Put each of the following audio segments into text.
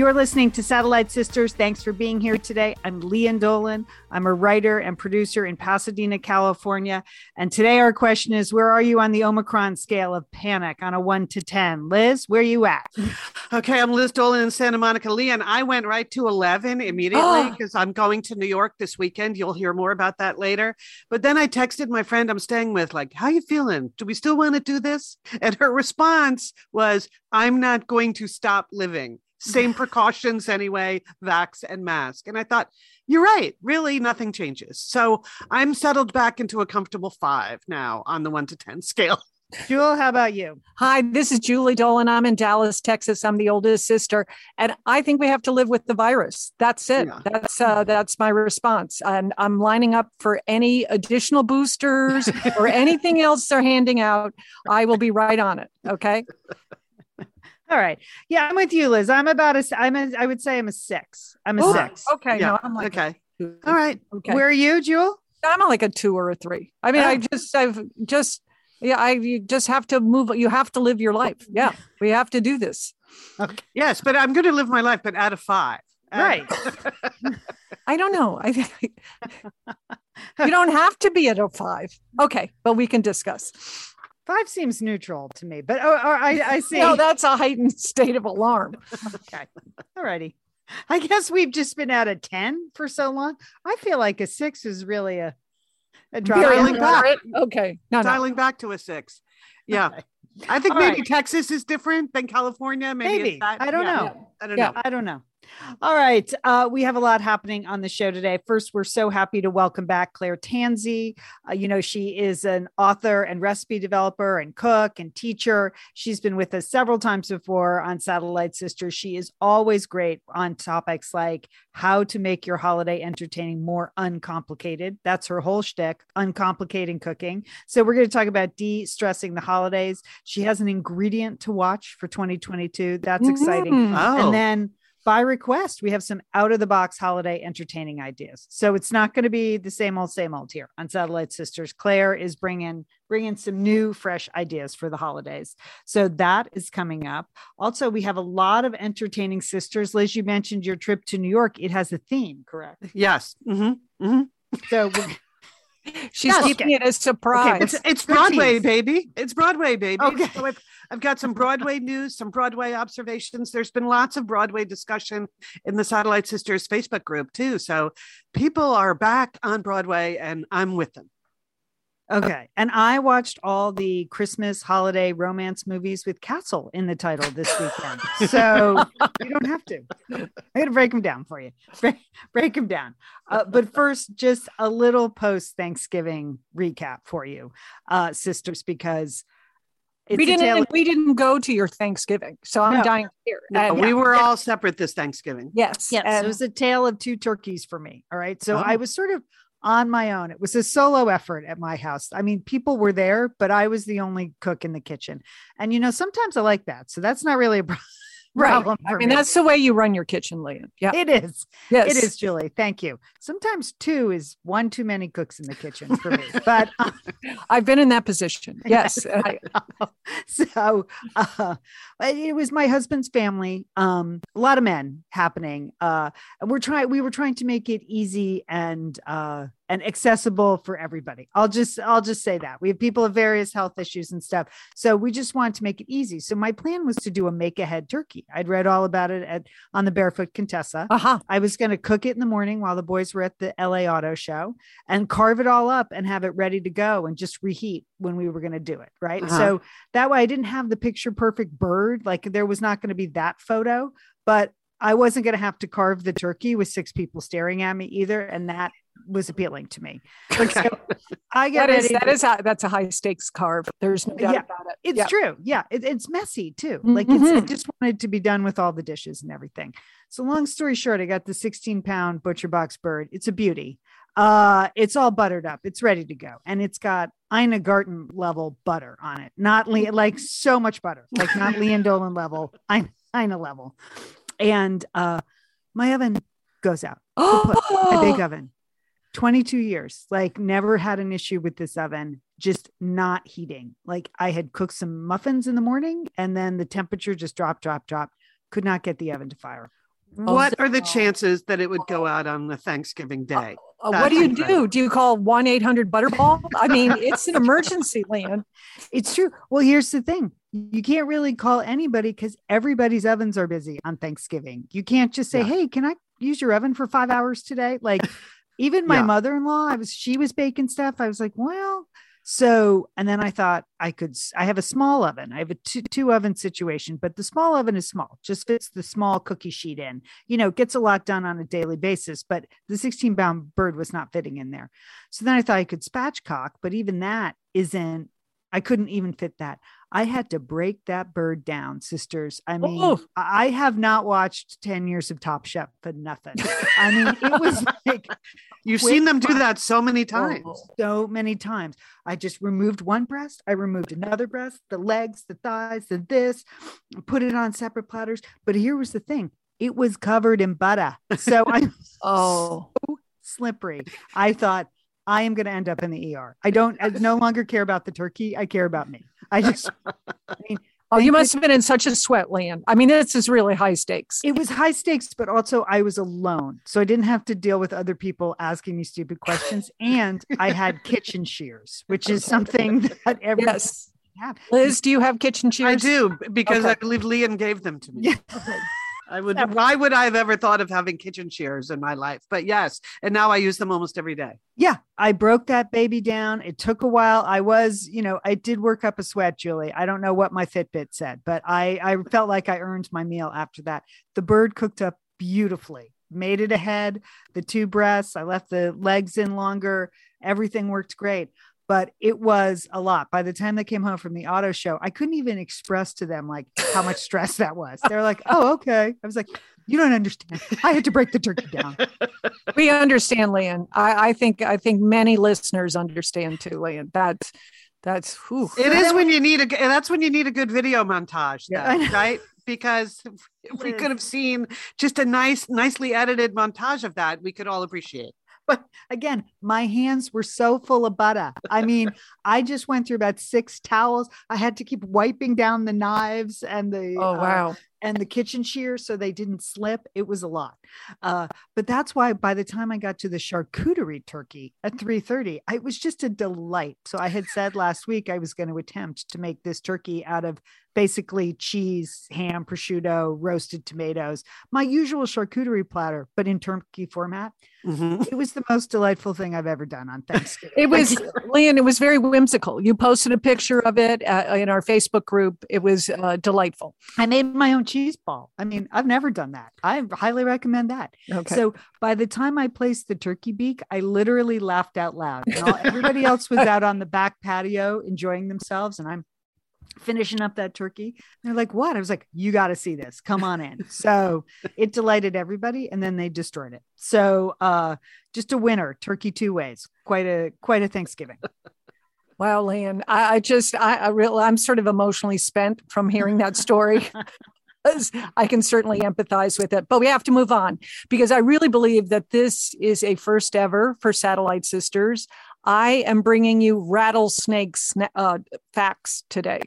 You're listening to Satellite Sisters. Thanks for being here today. I'm Lian Dolan. I'm a writer and producer in Pasadena, California. And today our question is Where are you on the Omicron scale of panic on a one to 10? Liz, where are you at? Okay, I'm Liz Dolan in Santa Monica. Lian, I went right to 11 immediately because I'm going to New York this weekend. You'll hear more about that later. But then I texted my friend I'm staying with, like, how are you feeling? Do we still want to do this? And her response was, I'm not going to stop living same precautions anyway, vax and mask. And I thought, you're right, really nothing changes. So I'm settled back into a comfortable five now on the one to 10 scale. Jewel, how about you? Hi, this is Julie Dolan. I'm in Dallas, Texas. I'm the oldest sister, and I think we have to live with the virus. That's it. Yeah. That's uh, that's my response. And I'm lining up for any additional boosters or anything else they're handing out. I will be right on it. Okay. All right. Yeah, I'm with you, Liz. I'm about a, I'm a, I would say I'm a six. I'm a Ooh, six. Okay. Yeah, No, I'm like okay. a two. All right. Okay. Where are you, Jewel? I'm like a two or a three. I mean, Oh. I just, I've just, yeah, I you just have to move. You have to live your life. Yeah, we have to do this. Okay. Yes, but I'm going to live my life, but out of five. Uh, right. I don't know. I you don't have to be at a five. Okay, but we can discuss. Five seems neutral to me, but oh, oh, I, I see. No, that's a heightened state of alarm. okay. All righty. I guess we've just been at a 10 for so long. I feel like a six is really a, a drop. Very in Dialing back. moderate. Okay, no, no. Dialing back to a six. Yeah. Okay. I think All maybe right. Texas is different than California. Maybe, it's Maybe. that- I don't yeah, know. I don't Yeah. know. I don't know. All right. Uh, we have a lot happening on the show today. First, we're so happy to welcome back Claire Tansey. Uh, you know, she is an author and recipe developer and cook and teacher. She's been with us several times before on Satellite Sisters. She is always great on topics like how to make your holiday entertaining more uncomplicated. That's her whole shtick, uncomplicating cooking. So we're going to talk about de-stressing the holidays. She has an ingredient to watch for 2022. That's exciting. Mm. Oh, And then by request, we have some out of the box holiday entertaining ideas. So it's not going to be the same old, same old here on Satellite Sisters. Claire is bringing bringing some new, fresh ideas for the holidays. So that is coming up. Also, we have a lot of entertaining sisters. Liz, you mentioned your trip to New York. It has a theme, correct? yes. hmm hmm So we- She's Yes. keeping it a surprise. It's it's Broadway, baby. It's Broadway, baby. Okay. So I've, I've got some Broadway news, some Broadway observations. There's been lots of Broadway discussion in the Satellite Sisters Facebook group too. So people are back on Broadway, and I'm with them. Okay. And I watched all the Christmas holiday romance movies with Castle in the title this weekend. So you don't have to. I'm going to break them down for you. Break, break them down. Uh, but first, just a little post Thanksgiving recap for you, uh, sisters, because it's we didn't. of- We didn't go to your Thanksgiving, so I'm No. dying here. No, And- we were all separate this Thanksgiving. Yes. Yes, and- it was a tale of two turkeys for me. All right. So Oh. I was sort of on my own. It was a solo effort at my house. I mean, people were there, but I was the only cook in the kitchen. And, you know, sometimes I like that. So that's not really a pro- right. problem I mean, me. that's the way you run your kitchen, Lian. Yeah. It is. yes. It is, Julie. Thank you. Sometimes two is one too many cooks in the kitchen for me. But uh, I've been in that position. Yes. I- so uh, it was my husband's family um a lot of men happening uh and we're trying we were trying to make it easy and uh and accessible for everybody. I'll just I'll just say that. We have people of various health issues and stuff. So we just want to make it easy. So my plan was to do a make ahead turkey. I'd read all about it at on the Barefoot Contessa. Uh-huh. I was going to cook it in the morning while the boys were at the LA Auto Show and carve it all up and have it ready to go and just reheat when we were going to do it. Right. Uh-huh. So that way I didn't have the picture perfect bird. Like there was not going to be that photo, but I wasn't going to have to carve the turkey with six people staring at me either. And that was appealing to me. Okay. So I get That is that to- that's a high stakes carve. There's no doubt Yeah, about it. It's Yeah. true. Yeah. It, it's messy too. Like it's, I just wanted to be done with all the dishes and everything. So long story short, I got the 16 pound butcher box bird. It's a beauty. Uh, it's all buttered up. It's ready to go. And it's got Ina Garten level butter on it. Not Le- like so much butter, like not Lian Dolan level, Ina, Ina level. And uh my oven goes out. kaput. my big oven 22 years like never had an issue with this oven just not heating like i had cooked some muffins in the morning and then the temperature just dropped dropped dropped could not get the oven to fire What are the chances that it would go out on the Thanksgiving day? Uh, what do you That's do? Do you call 1 800 Butterball? I mean, it's an emergency, Lian. it's true well here's the thing you can't really call anybody because everybody's ovens are busy on thanksgiving you can't just say Yeah. hey can i use your oven for five hours today like even my Yeah. mother-in-law i was she was baking stuff. I was like well so and then i thought i could I have a small oven. I have a two, two oven situation but the small oven is small. Just fits the small cookie sheet in. You know gets a lot done on a daily basis but the 16 pound bird was not fitting in there. So then i thought i could spatchcock but even that isn't i couldn't even fit that i had to break that bird down sisters i mean Oh. i have not watched 10 years of top chef for nothing i mean it was like You've seen them do that so many oh, times. so many times. I just removed one breast, I removed another breast, the legs, the thighs, the this, put it on separate platters. But here was the thing it was covered in butter. So I'm Oh, slippery. I thought, I am going to end up in the ER. I don't, I no longer care about the turkey. I care about me. I just, I mean, oh, you must have been in such a sweat, Lian. I mean, this is really high stakes. it was high stakes, but also I was alone. So I didn't have to deal with other people asking me stupid questions. And I had kitchen shears, which is something that every Yes. have. Liz, do you have kitchen shears? I do because I believe Lian gave them to me. Yeah. I would. Why would I have ever thought of having kitchen shears in my life? But yes, and now I use them almost every day. yeah, I broke that baby down. It took a while. I was, you know, I did work up a sweat, Julie. I don't know what my Fitbit said, but I, I felt like I earned my meal after that. The bird cooked up beautifully, made it ahead, the two breasts. I left the legs in longer. Everything worked great, but it was a lot. By the time they came home from the auto show, I couldn't even express to them like how much stress that was. They're like, oh, okay. I was like, you don't understand. I had to break the turkey down. We understand, Lian. I, I think I think many listeners understand too, Lian. That's that's whew. It is when you need a. g- That's when you need a good video montage, Yeah, though, I know. right? Because if we could have seen just a nice, nicely edited montage of that, we could all appreciate. But again, my hands were so full of butter. I mean, I just went through about six towels. I had to keep wiping down the knives and the Oh uh, wow. and the kitchen shears so they didn't slip. It was a lot. Uh, but that's why by the time I got to the charcuterie turkey at 3:30, it was just a delight. So I had said last week I was going to attempt to make this turkey out of basically cheese, ham, prosciutto, roasted tomatoes, my usual charcuterie platter, but in turkey format. Mhm. It was the most delightful thing I've ever done on Thanksgiving. It was Lian. It was very whimsical. You posted a picture of it uh, in our Facebook group. It was uh, delightful. I made my own cheese ball. I mean, I've never done that. I highly recommend that. Okay. So by the time I placed the turkey beak, I literally laughed out loud. And all, everybody else was out on the back patio enjoying themselves, and I'm finishing up that turkey. They're like, "What?" I was like, "You got to see this. Come on in." So it delighted everybody, and then they destroyed it. So uh, just a winner, turkey two ways. Quite a quite a Thanksgiving. Wow, Lian. I, I just, I, I real, I'm sort of emotionally spent from hearing that story. I can certainly empathize with it, but we have to move on because I really believe that this is a first ever for Satellite Sisters. I am bringing you rattlesnake sna- uh, facts today.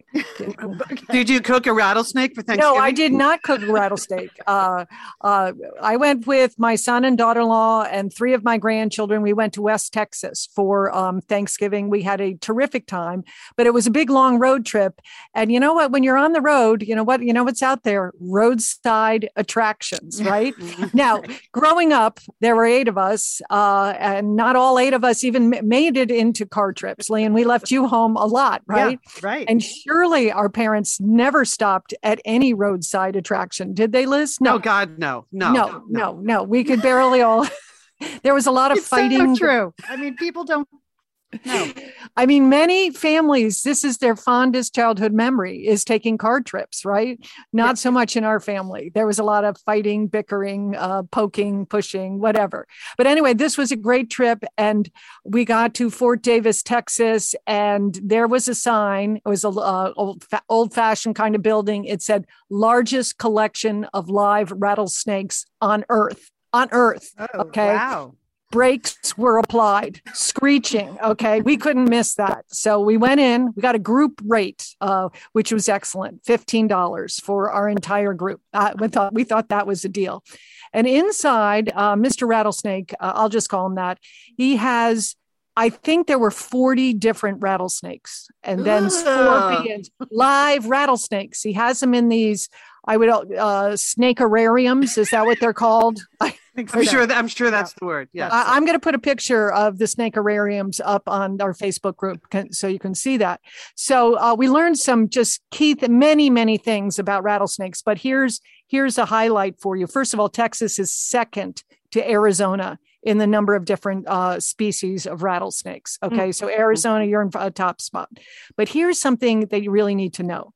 Did you cook a rattlesnake for Thanksgiving? No, I did not cook a rattlesnake. Uh, uh, I went with my son and daughter in law and three of my grandchildren. We went to West Texas for um, Thanksgiving. We had a terrific time, but it was a big, long road trip. And you know what? When you're on the road, you know what? You know what's out there? Roadside attractions, right? now, growing up, there were eight of us, uh, and not all eight of us even made made it into car trips, Lee, and we left you home a lot, right? Yeah, right. And surely our parents never stopped at any roadside attraction, did they, Liz? No, oh, God, no, no, no, no, no. We could barely all. there was a lot of it's fighting. So true. I mean, people don't no. I mean, many families, this is their fondest childhood memory is taking car trips, right? Not yeah. so much in our family. There was a lot of fighting, bickering, uh, poking, pushing, whatever. But anyway, this was a great trip. And we got to Fort Davis, Texas, and there was a sign. It was a uh, old, fa- old fashioned kind of building. It said, largest collection of live rattlesnakes on earth. On earth. Oh, okay. Wow brakes were applied, screeching. Okay, we couldn't miss that. So we went in, we got a group rate, uh, which was excellent $15 for our entire group. Uh, we, thought, we thought that was a deal. And inside, uh, Mr. Rattlesnake, uh, I'll just call him that, he has. I think there were 40 different rattlesnakes and then scorpions, live rattlesnakes. He has them in these, I would, uh, snake aquariums. Is that what they're called? I'm sure. That, I'm sure that's yeah. the word. Yeah. I, am going to put a picture of the snake aquariums up on our Facebook group so you can see that. So uh, we learned some just key, th- many, many things about rattlesnakes. But here's here's a highlight for you. First of all, Texas is second to Arizona in the number of different uh, species of rattlesnakes. Okay, mm-hmm. so Arizona, you're in a top spot. But here's something that you really need to know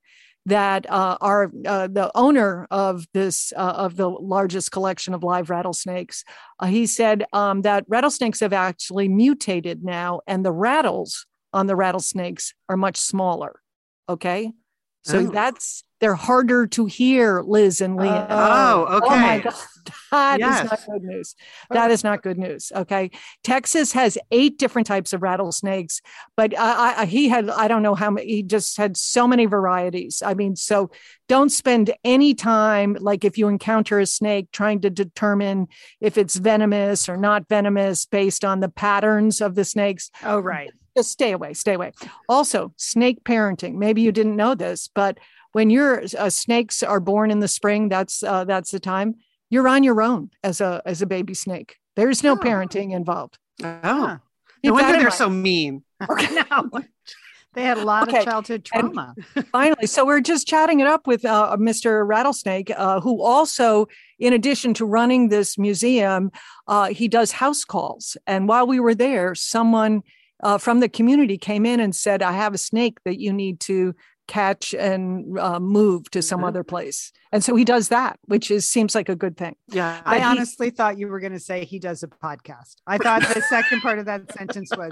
that uh, are uh, the owner of this uh, of the largest collection of live rattlesnakes. Uh, he said um, that rattlesnakes have actually mutated now, and the rattles on the rattlesnakes are much smaller. Okay, so oh. that's they're harder to hear, Liz and Leah. Oh, okay. Oh my God. That yes. is not good news. That is not good news. Okay. Texas has eight different types of rattlesnakes, but I, I, he had, I don't know how many, he just had so many varieties. I mean, so don't spend any time, like if you encounter a snake, trying to determine if it's venomous or not venomous based on the patterns of the snakes. Oh, right. Just stay away, stay away. Also, snake parenting. Maybe you didn't know this, but when your uh, snakes are born in the spring, that's uh, that's the time you're on your own as a as a baby snake. There's no oh. parenting involved. Oh, no wonder they're so mean. Okay. no. They had a lot okay. of childhood trauma. And finally, so we're just chatting it up with uh, Mr. Rattlesnake, uh, who also, in addition to running this museum, uh, he does house calls. And while we were there, someone uh, from the community came in and said, "I have a snake that you need to catch and uh, move to some mm-hmm. other place. And so he does that, which is seems like a good thing. Yeah. I honestly thought you were going to say he does a podcast. I thought the second part of that sentence was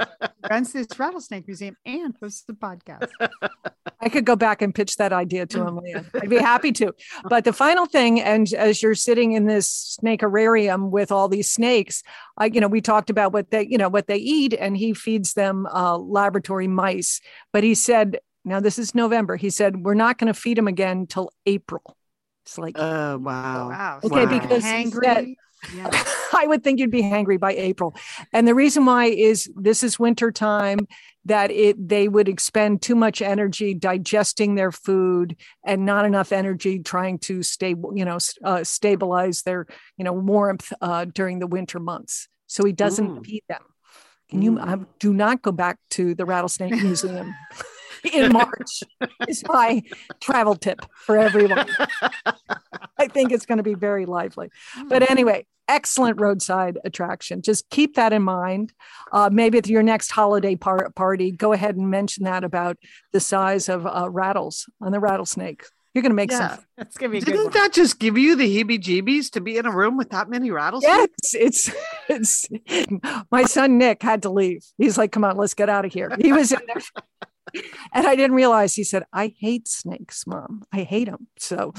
runs this rattlesnake museum and hosts the podcast. I could go back and pitch that idea to him. Leah. I'd be happy to. But the final thing, and as you're sitting in this snake aquarium with all these snakes, I, you know, we talked about what they, you know, what they eat, and he feeds them uh, laboratory mice. But he said now this is November. He said we're not going to feed him again till April. It's like, oh wow, wow. Okay, wow. because hangry. Yeah. I would think you'd be hangry by April, and the reason why is this is winter time that it they would expend too much energy digesting their food and not enough energy trying to stay you know uh, stabilize their you know warmth uh, during the winter months. So he doesn't Ooh. feed them. Can you uh, do not go back to the rattlesnake museum? in March is my travel tip for everyone. I think it's going to be very lively. But hmm. anyway, excellent roadside attraction. Just keep that in mind. Uh, maybe at your next holiday par- party, go ahead and mention that about the size of uh, rattles on the rattlesnake. You're going to make yeah, some. That's going to be. Didn't that just give you the heebie-jeebies to be in a room with that many rattlesnakes? Yes, it's it's. My son Nick had to leave. He's like, "Come on, let's get out of here." He was in there and I didn't realize he said, I hate snakes, mom. I hate them. So,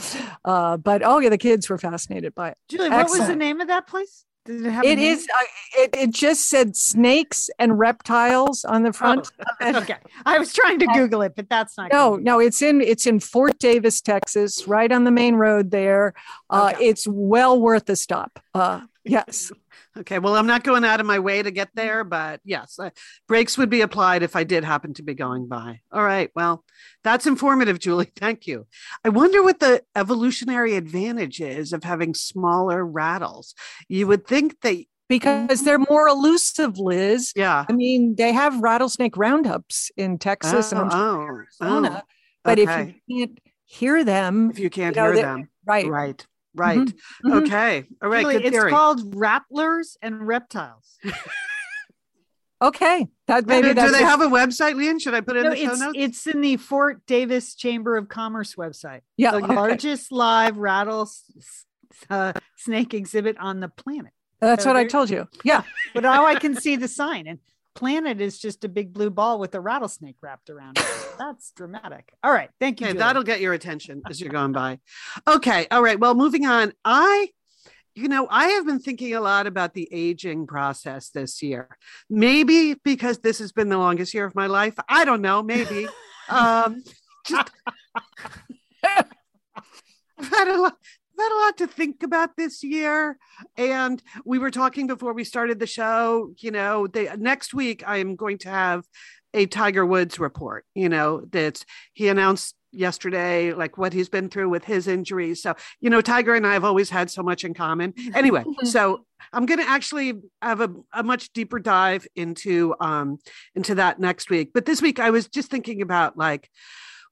uh, but oh, yeah, the kids were fascinated by it. Julie, Excellent. what was the name of that place? Did it It is. Uh, it, it just said snakes and reptiles on the front. it. okay. I was trying to Google it, but that's not. No, no, it's in it's in Fort Davis, Texas, right on the main road there. Uh, Okay. It's well worth a stop. Uh, yes. Okay, well, I'm not going out of my way to get there, but yes, uh, brakes would be applied if I did happen to be going by. All right, well, that's informative, Julie. Thank you. I wonder what the evolutionary advantage is of having smaller rattles. You would think that, Because they're more elusive, Liz. yeah. I mean, they have rattlesnake roundups in Texas and I'm oh, Arizona, oh, but okay. if you can't hear them, if you can't you know, hear them, right? right, right. Mhm. Okay, all right, good it's theory. called rattlers and reptiles. Okay, that Maybe do that's they have a website, Lian? Should I put it No, in the show it's notes? it's in the Fort Davis Chamber of Commerce website. yeah. The okay. largest live rattle uh, snake exhibit on the planet. That's so what I told you. Yeah. But now I can see the sign, and planet is just a big blue ball with a rattlesnake wrapped around it. That's dramatic. All right, thank you. Okay, that'll get your attention as you're going by. Okay, all right. Well, moving on. I, you know, I have been thinking a lot about the aging process this year. Maybe because this has been the longest year of my life. I don't know. Maybe. um, just, I've had a lot. I've had a lot to think about this year, and we were talking before we started the show. You know, the next week I am going to have a Tiger Woods report. You know, that's he announced yesterday like what he's been through with his injuries so you know tiger and i have always had so much in common anyway so i'm going to actually have a, a much deeper dive into um into that next week but this week i was just thinking about like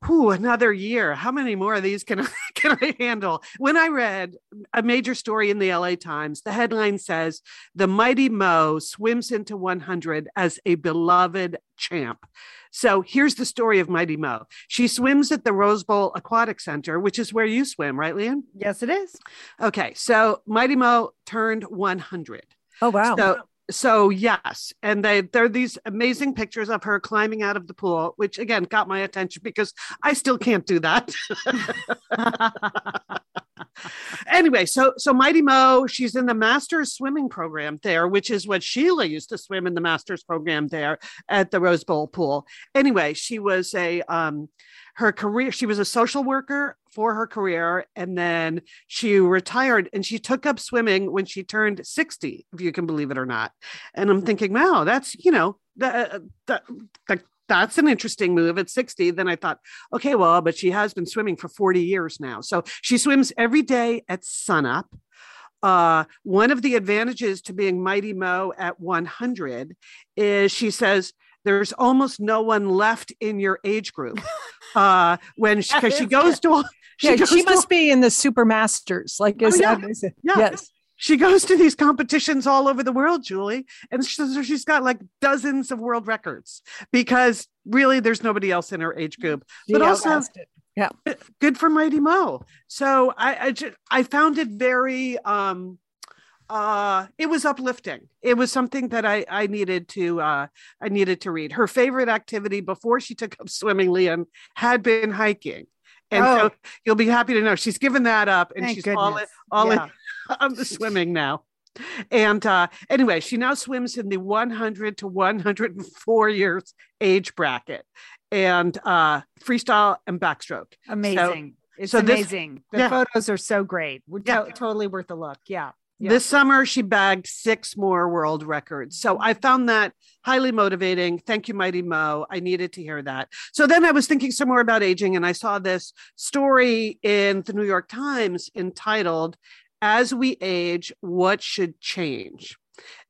whew, another year. How many more of these can I, can I handle? When I read a major story in the LA Times, the headline says the mighty Mo swims into 100 as a beloved champ. So here's the story of Mighty Mo. She swims at the Rose Bowl Aquatic Center, which is where you swim, right, Lian? Yes, it is. Okay, so Mighty Mo turned 100. Oh wow. So, so yes, and they there are these amazing pictures of her climbing out of the pool, which again got my attention because I still can't do that. anyway, so so Mighty Mo, she's in the Masters swimming program there, which is what Sheila used to swim in the Masters program there at the Rose Bowl pool. Anyway, she was a um her career she was a social worker for her career and then she retired and she took up swimming when she turned 60 if you can believe it or not. And i'm thinking wow that's you know that, that, that that's an interesting move. At 60 then i thought okay well but she has been swimming for 40 years now. So she swims every day at sunup. Uh, one of the advantages to being mighty mo at 100 is she says there's almost no one left in your age group uh when she because she goes to all she, yeah, goes she must be in the super masters. Like is Oh, yeah. that is it? Yeah. yes. she goes to these competitions all over the world, Julie, and she, she's got like dozens of world records because really there's nobody else in her age group. But She also- outlasted. Good for Mighty Mo. So I I, just, I found it very um uh it was uplifting it was something that i i needed to uh i needed to read her favorite activity before she took up swimming Lian had been hiking and Oh. so you'll be happy to know she's given that up and Thank she's goodness. all in, all in Yeah. on the swimming now. And uh, anyway, she now swims in the 100 to 104 years age bracket and uh, freestyle and backstroke. Amazing. it's so this- amazing. the yeah. photos are so great. We're to- Yeah. totally worth a look. Yeah. Yeah. This summer, she bagged six more world records. So mm-hmm. I found that highly motivating. Thank you, Mighty Mo. I needed to hear that. So then I was thinking some more about aging, and I saw this story in the New York Times entitled, As We Age, What Should Change?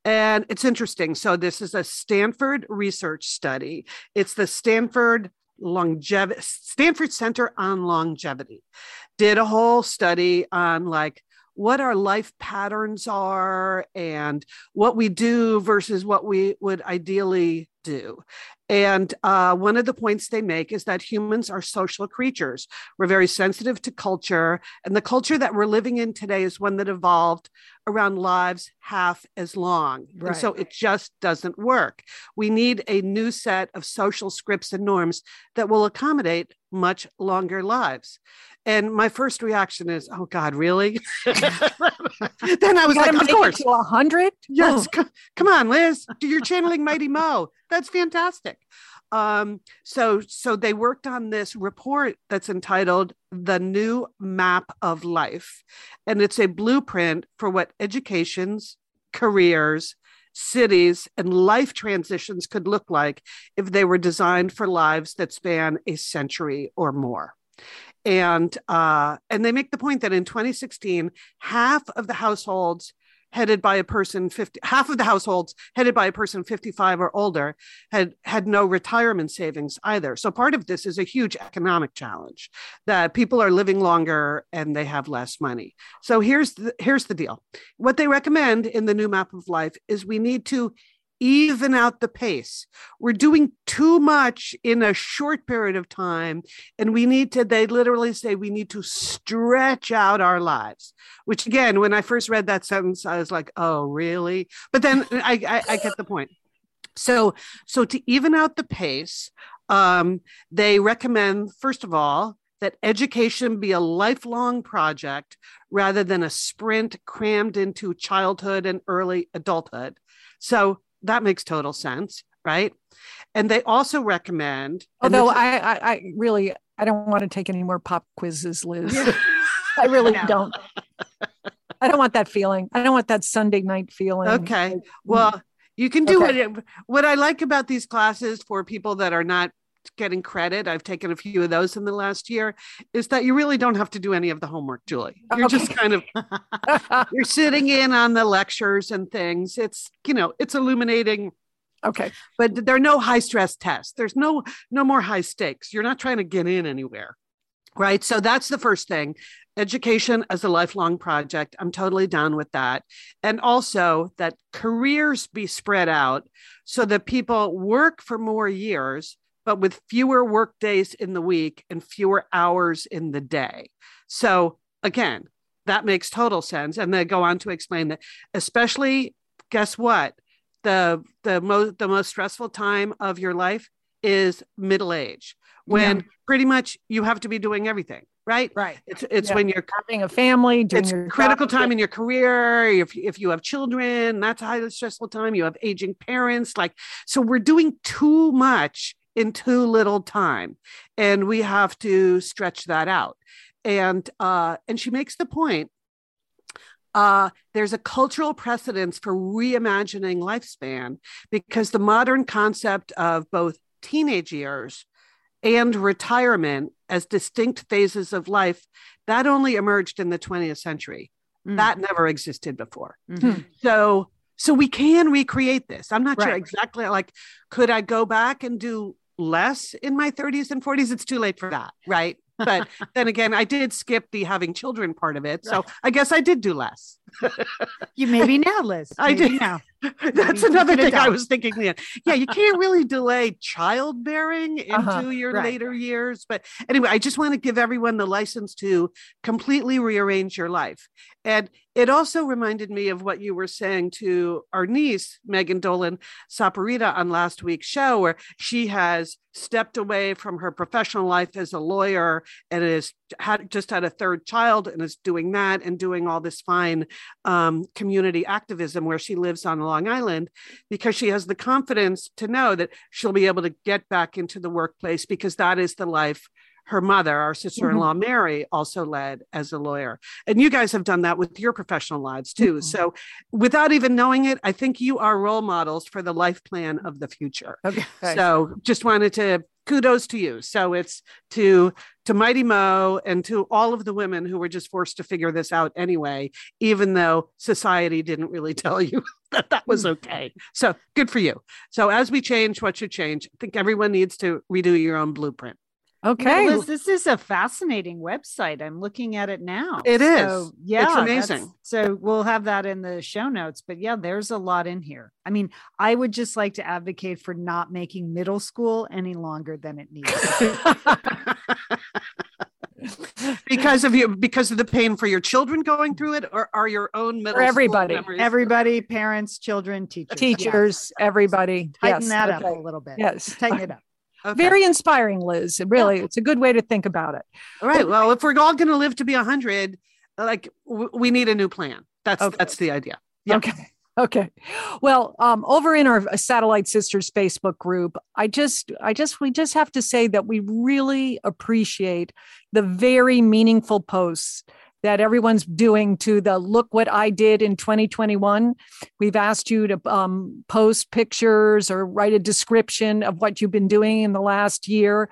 And it's interesting. So this is a Stanford research study. It's the Stanford longevity Stanford Center on Longevity did a whole study on like what our life patterns are and what we do versus what we would ideally do. And uh, one of the points they make is that humans are social creatures. We're very sensitive to culture. And the culture that we're living in today is one that evolved around lives half as long. Right. And so it just doesn't work. We need a new set of social scripts and norms that will accommodate much longer lives. And my first reaction is, oh God, really? then I was like, of course. to hundred. Yes. c- Come on, Liz. You're channeling Mighty Mo. That's fantastic. Um, so so they worked on this report that's entitled The New Map of Life. And it's a blueprint for what educations, careers, cities, and life transitions could look like if they were designed for lives that span a century or more. And uh, and they make the point that in 2016, half of the households headed by a person 50 half of the households headed by a person 55 or older had had no retirement savings either. So part of this is a huge economic challenge that people are living longer and they have less money. So here's the here's the deal. What they recommend in the new map of life is we need to even out the pace. We're doing too much in a short period of time and we need to they literally say we need to stretch out our lives which again when i first read that sentence i was like oh really? But then i i, I get the point. So so to even out the pace um, they recommend first of all that education be a lifelong project rather than a sprint crammed into childhood and early adulthood. So that makes total sense right and they also recommend Although this- I, I, I really, I don't want to take any more pop quizzes, Liz. I really No. don't. I don't want that feeling. I don't want that Sunday night feeling. Okay. Hmm. Well, you can do Okay. it. What I like about these classes for people that are not getting credit, I've taken a few of those in the last year, is that you really don't have to do any of the homework, Julie. Oh, you're just kind of you're sitting in on the lectures and things. It's, you know, it's illuminating, okay. but there are no high stress tests. There's no no more high stakes. You're not trying to get in anywhere. Right? So that's the first thing. Education as a lifelong project. I'm totally down with that. And also that careers be spread out so that people work for more years, but with fewer work days in the week and fewer hours in the day. So again, that makes total sense. And they go on to explain that, especially, guess what? The the most the most stressful time of your life is middle age, when pretty much you have to be doing everything, right? Right. It's it's Yeah. when you're Having a family, doing it's your critical job. time in your career if, if you have children that's a highly stressful time you have aging parents like so we're doing too much in too little time and we have to stretch that out. And uh and she makes the point uh, there's a cultural precedence for reimagining lifespan because the modern concept of both teenage years and retirement as distinct phases of life that only emerged in the 20th century. Mm. that never existed before. Mhm. so so we can recreate this. I'm not sure exactly like could i go back and do less in my 30s and 40s it's too late for that right? But then again i did skip the having children part of it. So i guess i did do less You maybe now, Liz. I Maybe did. now. That's you another thing I was thinking. Lian. Yeah, you can't really delay childbearing into Uh-huh, your right. later years. But anyway, I just want to give everyone the license to completely rearrange your life. And it also reminded me of what you were saying to our niece, Megan Dolan Saporita, on last week's show, where she has stepped away from her professional life as a lawyer and is had just had a third child and is doing that and doing all this fine um, community activism where she lives on Long Island because she has the confidence to know that she'll be able to get back into the workplace because that is the life her mother, our sister in law, Mary, also led as a lawyer. And you guys have done that with your professional lives too. Mhm. So without even knowing it, I think you are role models for the life plan of the future. Okay. So just wanted to kudos to you. So it's to to Mighty Mo and to all of the women who were just forced to figure this out anyway, even though society didn't really tell you that that was hmm. okay. So good for you. So as we change what should change, I think everyone needs to redo your own blueprint. Okay. Liz, this is a fascinating website. I'm looking at it now. It is. So, yeah, It's amazing. So we'll have that in the show notes. But yeah, there's a lot in here. I mean, I would just like to advocate for not making middle school any longer than it needs. because of you because of the pain for your children going through it or are your own middle school everybody. memories- Everybody, parents, children, teachers. Yeah. Teachers, everybody. Tighten yes. that up a little bit. Yes. Tighten it up. Okay. Very inspiring, Liz. Really, it's a good way to think about it. all right well if we're all going to live to be 100 like w- we need a new plan that's Okay. that's the idea Yeah. Okay. Okay. Well, um, over in our Satellite Sisters Facebook group, I just, I just, we just have to say that we really appreciate the very meaningful posts that everyone's doing to the look what I did in 2021. We've asked you to um, post pictures or write a description of what you've been doing in the last year.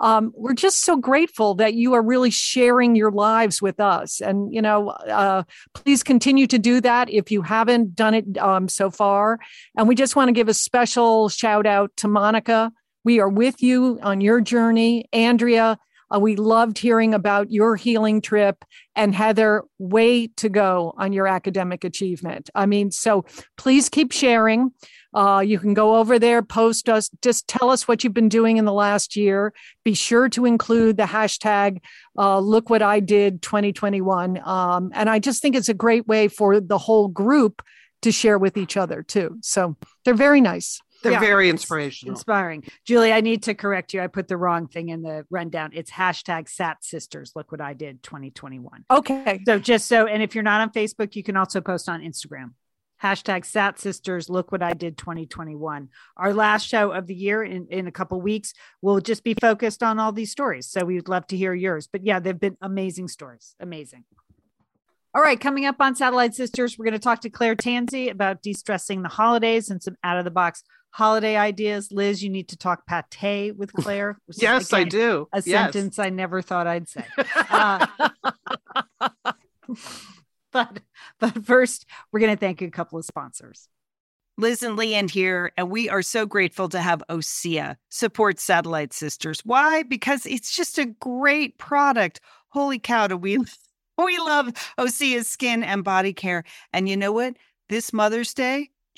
Um, we're just so grateful that you are really sharing your lives with us. And, you know, uh, please continue to do that if you haven't done it um, so far. And we just want to give a special shout out to Monica. We are with you on your journey. Andrea, uh, we loved hearing about your healing trip. And Heather, way to go on your academic achievement. I mean, so please keep sharing. Uh, you can go over there, post us, just tell us what you've been doing in the last year. Be sure to include the hashtag uh, look what I did 2021. Um, and I just think it's a great way for the whole group to share with each other too. So they're very nice. They're Yeah. very inspirational Inspiring. Julie, I need to correct you. I put the wrong thing in the rundown. It's hashtag Sat Sisters. Look what I did 2021. Okay. So just so, and if you're not on Facebook, you can also post on Instagram. Hashtag Sat Sisters. Look what I did 2021. Our last show of the year in, in a couple weeks will just be focused on all these stories. So we'd love to hear yours. But yeah, they've been amazing stories. Amazing. All right, coming up on Satellite Sisters, we're going to talk to Claire Tansey about de-stressing the holidays and some out of the box holiday ideas. Liz, you need to talk pate with Claire. which is, yes i do A yes. sentence I never thought I'd say. Uh, but but first, we're going to thank a couple of sponsors. Liz and Lian here, and we are so grateful to have Osea support Satellite Sisters. Why? Because it's just a great product. Holy cow, do we we love Osea's skin and body care. And you know what? This Mother's Day,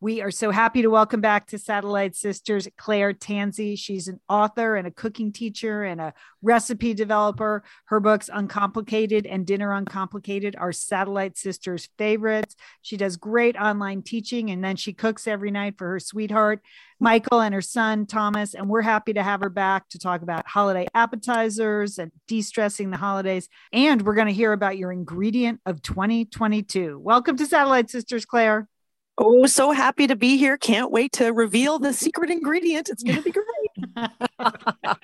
We are so happy to welcome back to Satellite Sisters Claire Tansey. She's an author and a cooking teacher and a recipe developer. Her books, Uncomplicated and Dinner Uncomplicated, are Satellite Sisters' favorites. She does great online teaching and then she cooks every night for her sweetheart, Michael, and her son, Thomas. And we're happy to have her back to talk about holiday appetizers and de stressing the holidays. And we're going to hear about your ingredient of 2022. Welcome to Satellite Sisters, Claire. Oh, so happy to be here. Can't wait to reveal the secret ingredient. It's going to be great.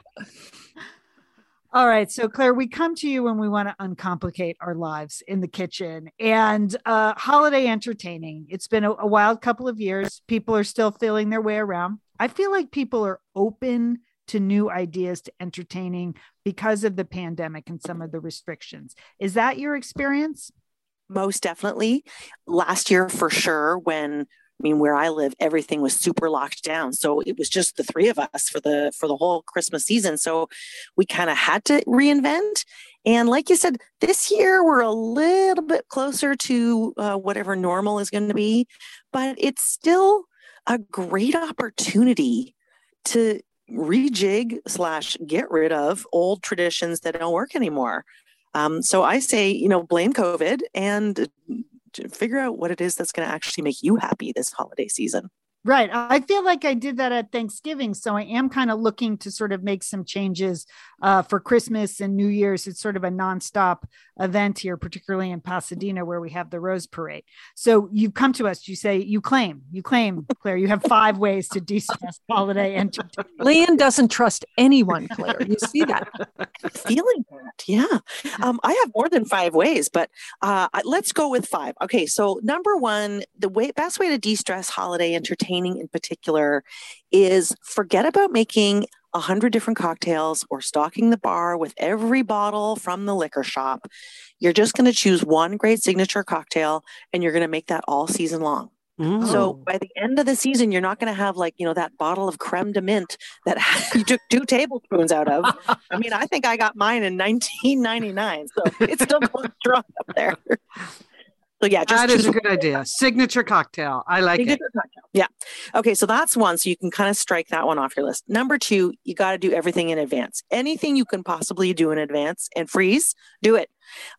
All right. So, Claire, we come to you when we want to uncomplicate our lives in the kitchen and uh, holiday entertaining. It's been a, a wild couple of years. People are still feeling their way around. I feel like people are open to new ideas to entertaining because of the pandemic and some of the restrictions. Is that your experience? Most definitely. Last year, for sure, when I mean, where I live, everything was super locked down. So it was just the three of us for the for the whole Christmas season. So we kind of had to reinvent. And like you said, this year we're a little bit closer to uh, whatever normal is going to be, but it's still a great opportunity to rejig slash get rid of old traditions that don't work anymore. Um, so I say, you know, blame COVID and figure out what it is that's going to actually make you happy this holiday season. Right. I feel like I did that at Thanksgiving. So I am kind of looking to sort of make some changes uh, for Christmas and New Year's. It's sort of a nonstop event here, particularly in Pasadena, where we have the Rose Parade. So you've come to us, you say, you claim, you claim, Claire, you have five ways to de stress holiday entertainment. Lian doesn't trust anyone, Claire. You see that. Feeling that. Yeah. Um, I have more than five ways, but uh, let's go with five. Okay. So, number one, the way, best way to de stress holiday entertainment entertaining in particular is forget about making a hundred different cocktails or stocking the bar with every bottle from the liquor shop. You're just going to choose one great signature cocktail and you're going to make that all season long. So by the end of the season, you're not going to have like, you know, that bottle of creme de mint that you took two tablespoons out of. I mean, I think I got mine in 1999. So it's still going strong up there. So yeah, just that is a good idea. Signature cocktail. I like Signature it. Cocktail. Yeah. Okay, so that's one. So you can kind of strike that one off your list. Number two, you got to do everything in advance. Anything you can possibly do in advance and freeze, do it.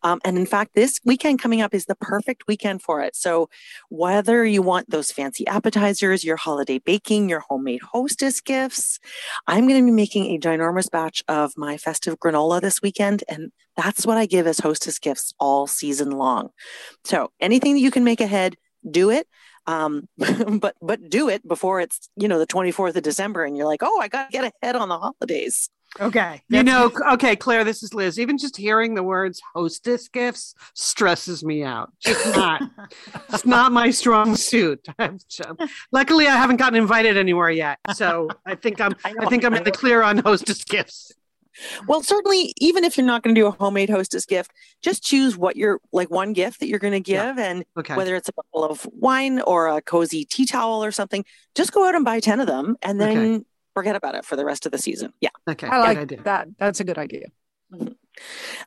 Um, and in fact, this weekend coming up is the perfect weekend for it. So, whether you want those fancy appetizers, your holiday baking, your homemade hostess gifts, I'm going to be making a ginormous batch of my festive granola this weekend. And that's what I give as hostess gifts all season long. So, anything that you can make ahead, do it. Um, but but do it before it's you know the 24th of December and you're like, oh, I got to get ahead on the holidays. Okay. You know, okay, Claire, this is Liz. Even just hearing the words hostess gifts stresses me out. It's not. it's not my strong suit. Luckily, I haven't gotten invited anywhere yet. So I think I'm I, I think I'm in the clear on hostess gifts. Well, certainly, even if you're not going to do a homemade hostess gift, just choose what you're like one gift that you're going to give. Yeah. And okay. whether it's a bottle of wine or a cozy tea towel or something, just go out and buy 10 of them and then okay forget about it for the rest of the season. Yeah. Okay. I like that. That's a good idea. Mm-hmm.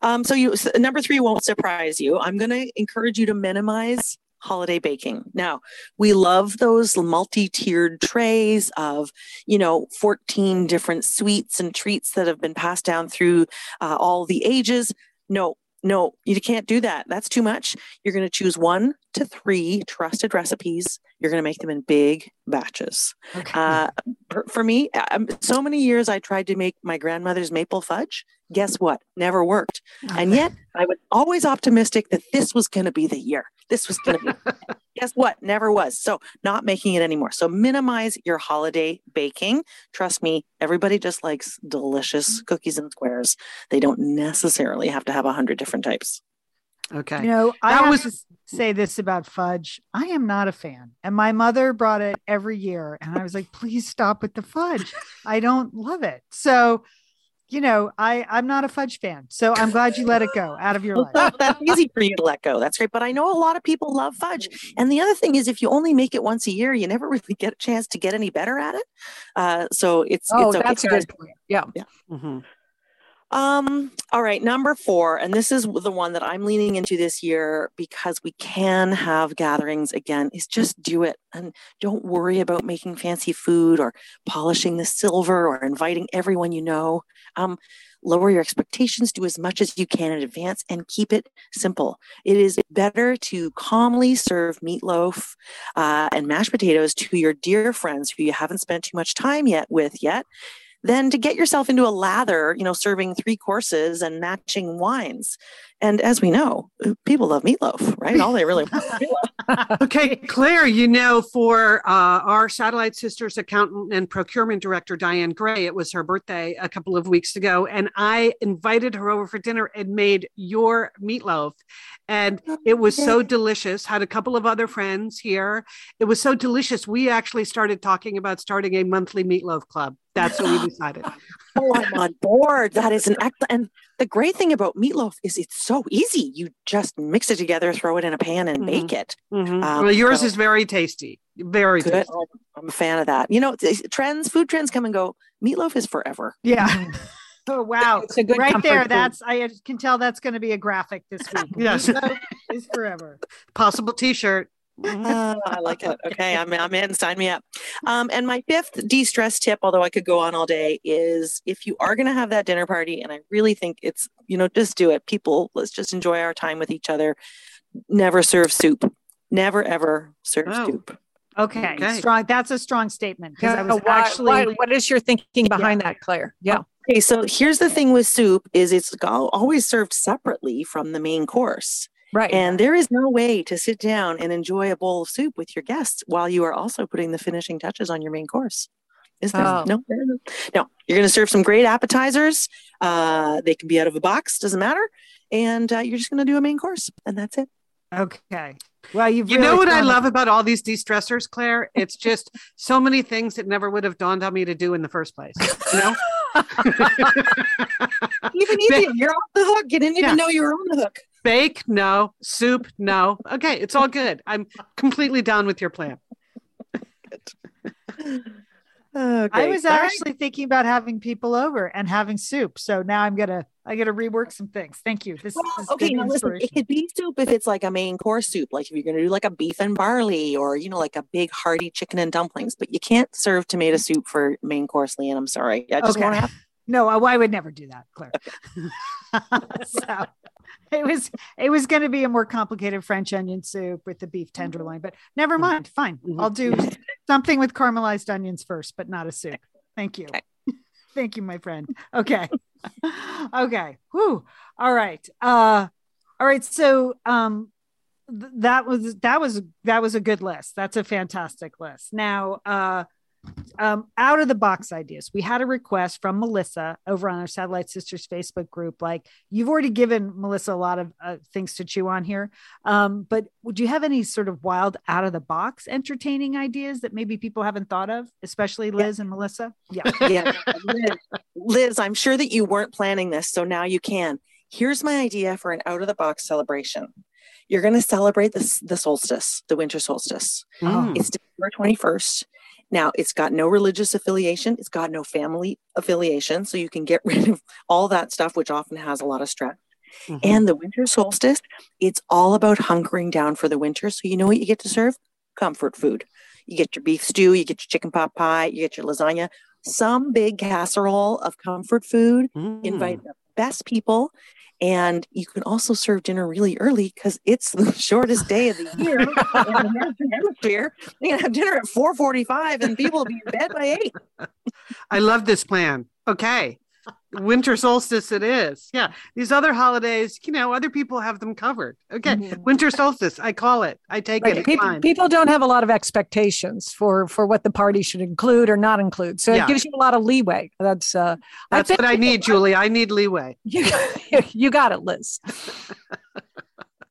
Um, so you so number three won't surprise you. I'm going to encourage you to minimize holiday baking. Now, we love those multi-tiered trays of, you know, 14 different sweets and treats that have been passed down through uh, all the ages. No, no, you can't do that. That's too much. You're going to choose one to three trusted recipes. You're going to make them in big batches. Okay. Uh, for, me, um, so many years I tried to make my grandmother's maple fudge. Guess what? Never worked. Okay. And yet I was always optimistic that this was going to be the year. This was going to be. Guess what? Never was. So not making it anymore. So minimize your holiday baking. Trust me, everybody just likes delicious cookies and squares. They don't necessarily have to have a hundred different types. Okay. You know, I that was to say this about fudge. I am not a fan. And my mother brought it every year. And I was like, please stop with the fudge. I don't love it. So you know, I I'm not a fudge fan, so I'm glad you let it go out of your life. That's easy for you to let go. That's great. But I know a lot of people love fudge, and the other thing is, if you only make it once a year, you never really get a chance to get any better at it. Uh, so it's oh, it's that's a good point. Yeah, yeah. Mm-hmm. Um, all right, number four, and this is the one that I'm leaning into this year because we can have gatherings again, is just do it and don't worry about making fancy food or polishing the silver or inviting everyone you know. Um, lower your expectations, do as much as you can in advance, and keep it simple. It is better to calmly serve meatloaf uh, and mashed potatoes to your dear friends who you haven't spent too much time yet with yet than to get yourself into a lather, you know, serving three courses and matching wines. And as we know, people love meatloaf, right? All they really want. okay, Claire, you know, for uh, our Satellite Sisters accountant and procurement director, Diane Gray, it was her birthday a couple of weeks ago. And I invited her over for dinner and made your meatloaf. And it was so delicious. Had a couple of other friends here. It was so delicious. We actually started talking about starting a monthly meatloaf club. That's what we decided. Oh, I'm on board. That is an excellent. And the great thing about meatloaf is it's so easy. You just mix it together, throw it in a pan, and mm-hmm. bake it. Mm-hmm. Um, well, yours so, is very tasty. Very good. Tasty. I'm a fan of that. You know, trends, food trends come and go. Meatloaf is forever. Yeah. Oh wow! It's a good right there. Food. That's I can tell that's going to be a graphic this week. yes, is forever. Possible T-shirt. Uh, I like it. Okay, I'm, I'm in. Sign me up. Um, and my fifth de-stress tip, although I could go on all day, is if you are going to have that dinner party, and I really think it's you know just do it. People, let's just enjoy our time with each other. Never serve soup. Never ever serve oh. soup. Okay. okay. strong. That's a strong statement because yeah, I was why, actually. Why, what is your thinking behind yeah. that, Claire? Yeah. Okay, so here's the thing with soup: is it's always served separately from the main course. Right. And there is no way to sit down and enjoy a bowl of soup with your guests while you are also putting the finishing touches on your main course. Is there? Oh. No, no. You're going to serve some great appetizers. Uh, they can be out of a box, doesn't matter. And uh, you're just going to do a main course, and that's it. Okay. Well, you you know what I love about all these de-stressors, Claire? It's just so many things that never would have dawned on me to do in the first place. You know. even easier. You're off the hook. You didn't even yeah. know you were on the hook. Bake, no. Soup, no. Okay, it's all good. I'm completely down with your plan. Okay. I was actually thinking about having people over and having soup. So now I'm gonna I gotta rework some things. Thank you. This well, is okay. Now listen, it could be soup if it's like a main course soup, like if you're gonna do like a beef and barley or you know like a big hearty chicken and dumplings. But you can't serve tomato soup for main course, Lian. I'm sorry. I just okay. want to have. No, I would never do that, Claire. so it was it was going to be a more complicated French onion soup with the beef tenderloin, but never mm-hmm. mind. Fine, mm-hmm. I'll do something with caramelized onions first, but not a soup. Thank you. Thank you, my friend. Okay. okay. Whew. All right. Uh all right. So um th- that was that was that was a good list. That's a fantastic list. Now uh um, out of the box ideas. We had a request from Melissa over on our Satellite Sisters Facebook group. Like, you've already given Melissa a lot of uh, things to chew on here. Um, but would you have any sort of wild, out of the box, entertaining ideas that maybe people haven't thought of, especially Liz yeah. and Melissa? Yeah. Yeah. Liz, Liz, I'm sure that you weren't planning this. So now you can. Here's my idea for an out of the box celebration. You're going to celebrate this, the solstice, the winter solstice. Oh. It's December 21st now, it's got no religious affiliation, it's got no family affiliation. So you can get rid of all that stuff, which often has a lot of stress. Mm-hmm. And the winter solstice, it's all about hunkering down for the winter. So you know what you get to serve? Comfort food. You get your beef stew, you get your chicken pot pie, you get your lasagna, some big casserole of comfort food. Mm. Invite the best people and you can also serve dinner really early because it's the shortest day of the year in the hemisphere. You can have dinner at 4:45 and people will be in bed by eight. I love this plan. Okay winter solstice it is. Yeah. These other holidays you know other people have them covered. Okay. Mm-hmm. winter solstice i call it. I take right. it people, people, don't have a lot of expectations for for what the party should include or not include. So yeah. it gives you a lot of leeway. That's uh that's I what i need julie. I need leeway. You, you got it liz.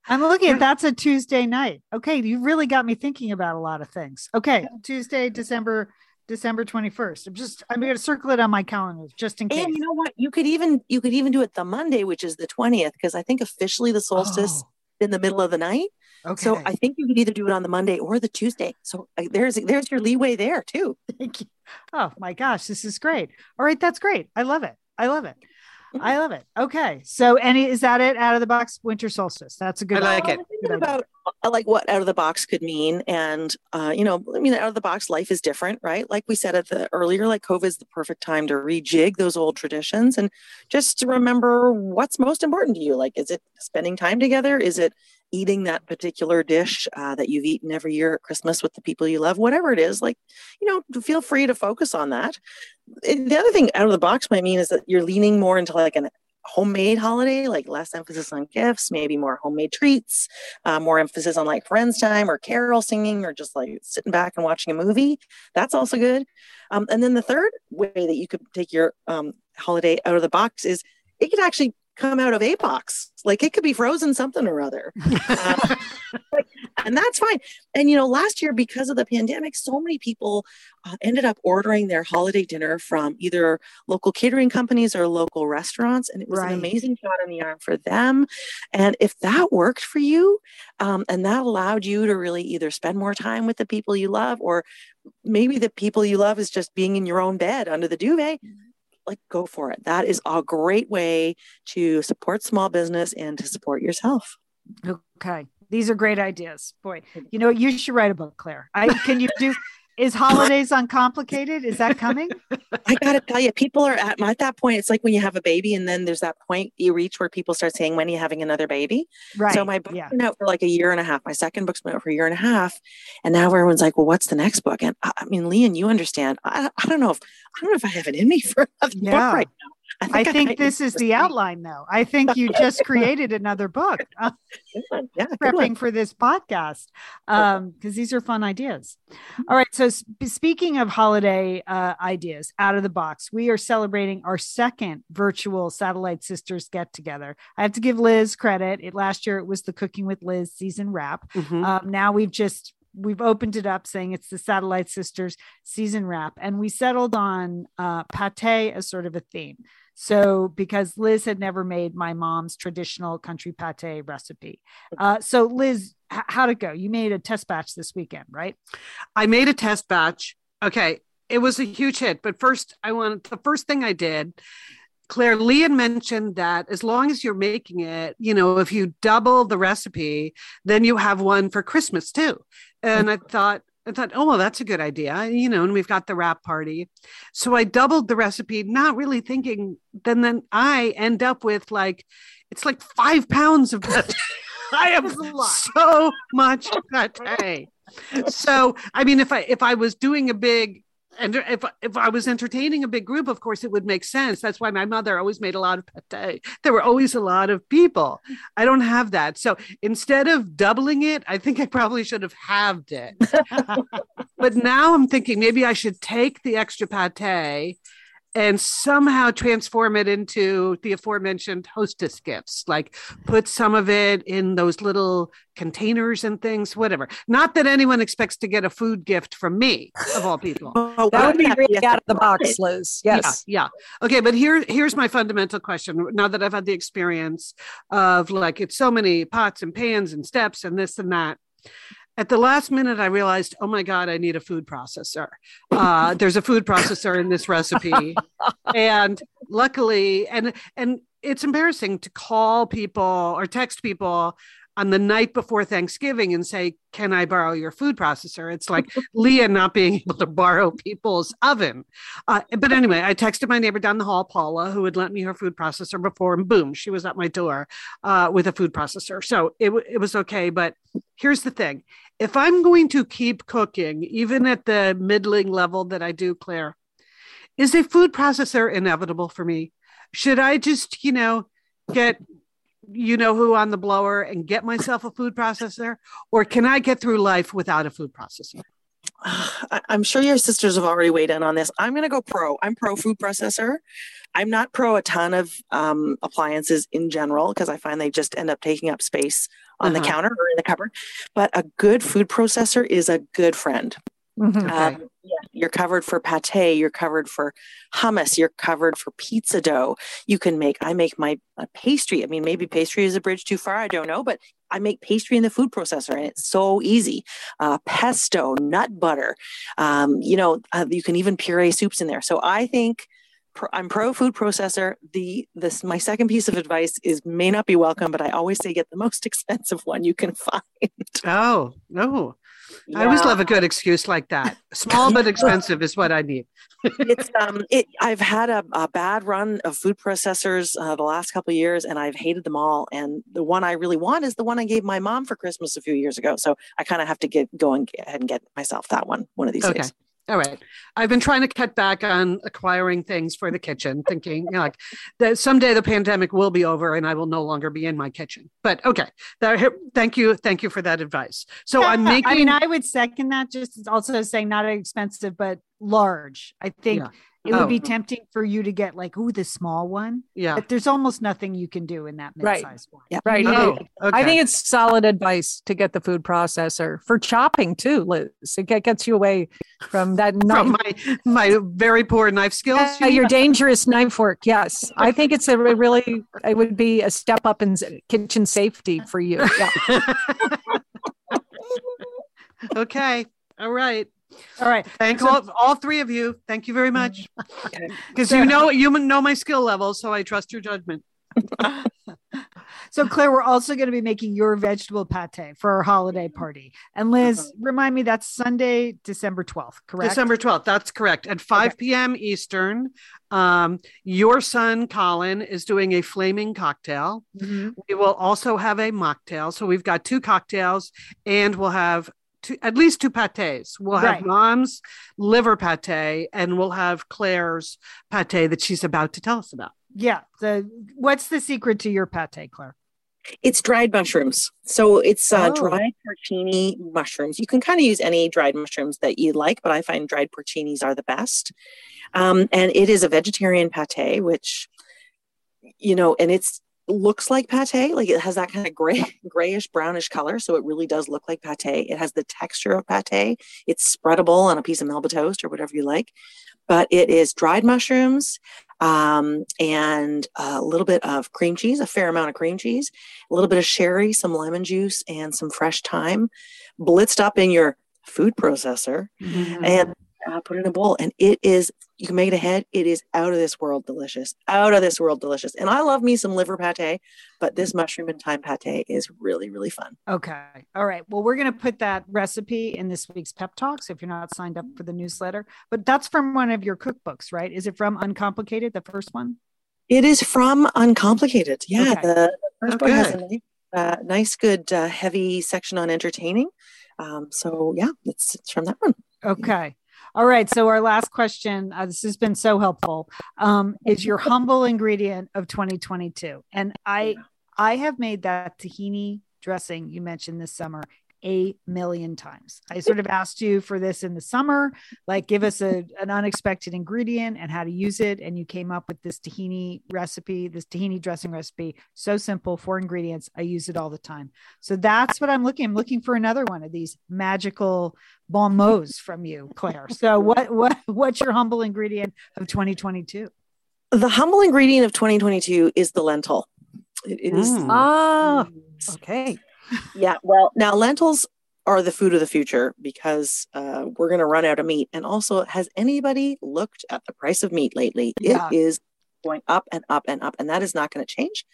I'm looking at that's a Tuesday night. Okay, you really got me thinking about a lot of things. Okay, Tuesday, December December 21st. I'm just I'm going to circle it on my calendar just in case. And you know what? You could even you could even do it the Monday, which is the 20th, because I think officially the solstice oh. in the middle of the night. Okay. So I think you could either do it on the Monday or the Tuesday. So uh, there's there's your leeway there too. Thank you. Oh my gosh, this is great. All right, that's great. I love it. I love it. I love it. Okay. So any is that it out of the box winter solstice? That's a good I like one. it. Thinking about uh, like what out of the box could mean and uh, you know i mean out of the box life is different right like we said at the earlier like covid is the perfect time to rejig those old traditions and just to remember what's most important to you like is it spending time together is it eating that particular dish uh, that you've eaten every year at christmas with the people you love whatever it is like you know feel free to focus on that the other thing out of the box might mean is that you're leaning more into like an homemade holiday, like less emphasis on gifts, maybe more homemade treats, uh, more emphasis on like friends time or carol singing or just like sitting back and watching a movie. That's also good. Um, and then the third way that you could take your um, holiday out of the box is it could actually come out of a box. Like it could be frozen something or other. Uh, like, and that's fine. And you know, last year because of the pandemic, so many people uh, ended up ordering their holiday dinner from either local catering companies or local restaurants, and it was Right. an amazing shot in the arm for them. And if that worked for you, um, and that allowed you to really either spend more time with the people you love, or maybe the people you love is just being in your own bed under the duvet. Like, go for it. That is a great way to support small business and to support yourself. Okay. These are great ideas. Boy, you know, you should write a book, Claire. I can you do is holidays uncomplicated? Is that coming? I gotta tell you, people are at at that point. It's like when you have a baby, and then there's that point you reach where people start saying, "When are you having another baby?" Right. So my book yeah. been out for like a year and a half. My second book's been out for a year and a half, and now everyone's like, "Well, what's the next book?" And I, I mean, Lian, you understand? I, I don't know if I don't know if I have it in me for another Yeah. book right now. I think might this is the outline though. I think you just created another book. Uh, Good. Yeah, prepping for this podcast um because these are fun ideas all right so sp- speaking of holiday uh ideas out of the box we are celebrating our second virtual satellite sisters get together i have to give liz credit it last year it was the cooking with liz season wrap Mhm. um now we've just we've opened it up saying it's the satellite sisters season wrap and we settled on uh pate as sort of a theme so because liz had never made my mom's traditional country pate recipe uh, so Liz, h- how'd it go? You made a test batch this weekend, right? I made a test batch. Okay. It was a huge hit. But first, I wanted the first thing I did, Claire Lian mentioned that as long as you're making it, you know, if you double the recipe, then you have one for Christmas too. And I thought, I thought, oh, well, that's a good idea, you know, and we've got the wrap party. So I doubled the recipe, not really thinking, then then I end up with like, it's like five pounds of pate. I have That's a lot. so much pate. So I mean, if I if I was doing a big and if if I was entertaining a big group, of course it would make sense. That's why my mother always made a lot of pate. There were always a lot of people. I don't have that. So instead of doubling it, I think I probably should have halved it. but now I'm thinking maybe I should take the extra pate and somehow transform it into the aforementioned hostess gifts like put some of it in those little containers and things whatever not that anyone expects to get a food gift from me of all people Oh, That would be really out of the box, Liz. Yes. yeah, yeah. Okay, but here here's my fundamental question. Now that I've had the experience of like it's so many pots and pans and steps and this and that. At the last minute, I realized, oh my God, I need a food processor. Uh, there's a food processor in this recipe. and luckily, and and it's embarrassing to call people or text people on the night before Thanksgiving and say, Can I borrow your food processor? It's like Lian not being able to borrow people's oven. Uh, but anyway, I texted my neighbor down the hall, Paula, who had lent me her food processor before, and boom, she was at my door uh, with a food processor. So it, it was okay. But here's the thing if I'm going to keep cooking, even at the middling level that I do, Claire, is a food processor inevitable for me? Should I just, you know, get you know who on the blower and get myself a food processor or can i get through life without a food processor I'm sure your sisters have already weighed in on this. I'm going to go pro. I'm pro food processor. I'm not pro a ton of um, appliances in general because I find they just end up taking up space on the Uh-huh. counter or in the cupboard. But a good food processor is a good friend. Mhm. Okay. Yeah, you're covered for pate. You're covered for hummus. You're covered for pizza dough. You can make. I make my pastry. I mean, maybe pastry is a bridge too far. I don't know, but I make pastry in the food processor, and it's so easy. Uh, pesto, nut butter. Um, you know, uh, you can even puree soups in there. So I think I'm pro food processor. The this my second piece of advice is may not be welcome, but I always say get the most expensive one you can find. Oh, no. I always love a good excuse like that. Small but expensive is what I need. it's um it I've had a, a bad run of food processors uh, the last couple of years and I've hated them all and the one I really want is the one I gave my mom for Christmas a few years ago so I kind of have to get go and get ahead and get myself that one one of these Okay. days. All right. I've been trying to cut back on acquiring things for the kitchen, thinking you know, like that someday the pandemic will be over and I will no longer be in my kitchen. But okay. That, thank you. Thank you for that advice. So I'm making I mean, I would second that. Just also saying not expensive, but large. I think Yeah. It would Oh. be tempting for you to get like, ooh, the small one. yeah. But there's almost nothing you can do in that Right. mid-size one. Yeah. Right. Oh, I think it's solid advice to get the food processor for chopping too, Liz. It gets you away from that from my my very poor knife skills. Yeah, your dangerous knife work. Yes, I think it's a really. It would be a step up in kitchen safety for you. Yeah. okay. All right. All right. Thank So- all, all three of you. Thank you very much. Because you know you know my skill level, so I trust your judgment. So Claire, we're also going to be making your vegetable pate for our holiday party. And Liz, remind me that's Sunday, December 12th, correct? December 12th. That's correct. At 5 p.m. Eastern. Um, your son, Colin, is doing a flaming cocktail. Mhm. We will also have a mocktail. So we've got two cocktails and we'll have two, at least two pates. We'll have Right. mom's liver pate and we'll have Claire's pate that she's about to tell us about. Yeah. The what's the secret to your pate, Claire? It's dried mushrooms. So it's uh, Oh. dried porcini mushrooms. You can kind of use any dried mushrooms that you like, but I find dried porcinis are the best. Um, and it is a vegetarian pate, which, you know, and it's looks like pate. Like it has that kind of gray, grayish brownish color. So it really does look like pate. It has the texture of pate. It's spreadable on a piece of Melba toast or whatever you like. But it is dried mushrooms um, and a little bit of cream cheese, a fair amount of cream cheese, a little bit of sherry, some lemon juice, and some fresh thyme, blitzed up in your food processor, and uh, put it in a bowl. And it is, you can make it ahead. It is out of this world delicious, out of this world delicious. And I love me some liver pate, but this mushroom and thyme pate is really, really fun. Okay. All right. Well, we're going to put that recipe in this week's pep talk. So if you're not signed up for the newsletter, but that's from one of your cookbooks, right? Is it from Uncomplicated, the first one? It is from Uncomplicated. Yeah, Okay. the, the first Oh, book has a nice, uh, nice good, uh, heavy section on entertaining. Um, so yeah, it's, it's from that one. Okay. All right. So our last question, uh, this has been so helpful, um, is your humble ingredient of 2022. And I, I have made that tahini dressing you mentioned this summer a million times. I sort of asked you for this in the summer, like give us a, an unexpected ingredient and how to use it. And you came up with this tahini recipe, this tahini dressing recipe. So simple, four ingredients. I use it all the time. So that's what I'm looking. I'm looking for another one of these magical bon mots from you, Claire. So what what what's your humble ingredient of 2022? The humble ingredient of 2022 is the lentil. It is Mm. Ah, okay. Yeah. Well, now lentils are the food of the future because uh, we're going to run out of meat. And also, has anybody looked at the price of meat lately? Yeah. It is going up and up and up, and that is not going to change.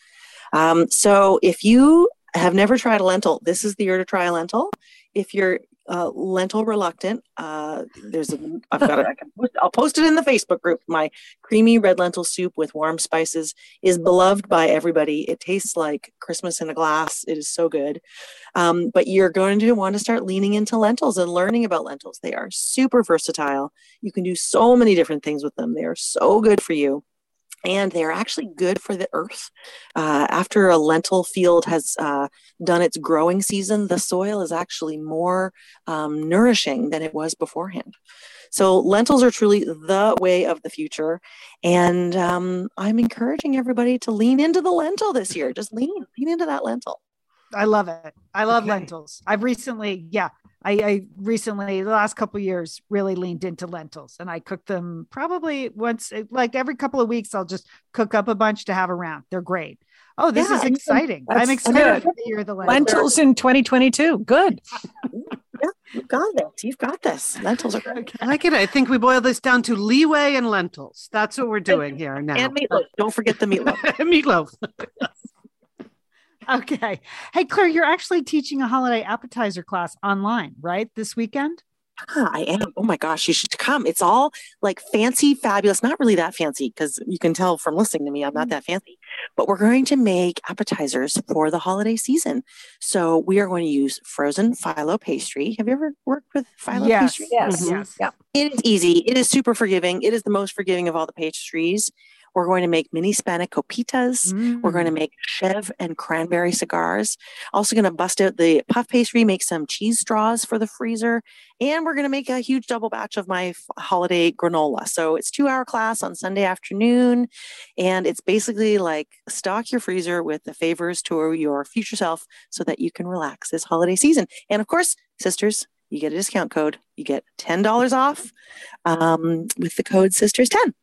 Um, so, if you have never tried a lentil, this is the year to try a lentil. If you're uh, lentil reluctant, uh, there's a, I've got it. I can post, I'll post it in the Facebook group. My creamy red lentil soup with warm spices is beloved by everybody. It tastes like Christmas in a glass. It is so good. Um, but you're going to want to start leaning into lentils and learning about lentils. They are super versatile. You can do so many different things with them. They are so good for you. And they're actually good for the earth. Uh, after a lentil field has uh, done its growing season, the soil is actually more um, nourishing than it was beforehand. So, lentils are truly the way of the future. And um, I'm encouraging everybody to lean into the lentil this year. Just lean, lean into that lentil. I love it. I love Okay. lentils. I've recently, yeah, I, I recently the last couple of years really leaned into lentils, and I cook them probably once, eh, like every couple of weeks. I'll just cook up a bunch to have around. They're great. Oh, this Yeah, is exciting! I'm excited good. for the the lentils. Lentils in 2022. Good. You've got this. You've got this. Lentils are great. I like it. I think we boil this down to leeway and lentils. That's what we're doing here now. And meatloaf. Don't forget the meatloaf. meatloaf. Okay. Hey, Claire, you're actually teaching a holiday appetizer class online, right? This weekend? Ah, I am. Oh my gosh, you should come. It's all like fancy, fabulous. Not really that fancy because you can tell from listening to me, I'm not that fancy. But we're going to make appetizers for the holiday season. So we are going to use frozen phyllo pastry. Have you ever worked with phyllo Yes. pastry? Yes. Mhm. Yes. Yep. It is easy. It is super forgiving. It is the most forgiving of all the pastries. We're going to make mini spanakopitas. We're going to Mm. make chev and cranberry cigars. Also going to bust out the puff pastry, make some cheese straws for the freezer, and we're going to make a huge double batch of my holiday granola. So it's two hour class on Sunday afternoon, and it's basically like stock your freezer with the favors to your future self so that you can relax this holiday season. And of course, sisters. You get a discount code. You get ten dollars off um, with the code Sisters Ten.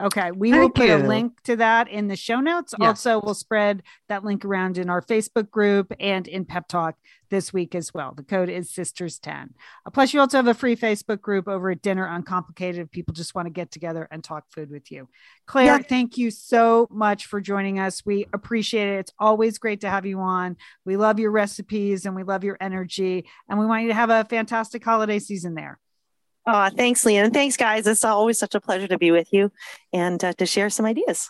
Okay, we will Thank put a link to that in the show notes. Also, we'll spread that link around in our Facebook group and in Pep Talk this week as well. The code is Sisters10. Uh, plus, you also have a free Facebook group over at Dinner Uncomplicated if people just want to get together and talk food with you. Claire, Yeah. thank you so much for joining us. We appreciate it. It's always great to have you on. We love your recipes and we love your energy, and we want you to have a fantastic holiday season there. Oh, thanks, Lian. And thanks, guys. It's always such a pleasure to be with you and uh, to share some ideas.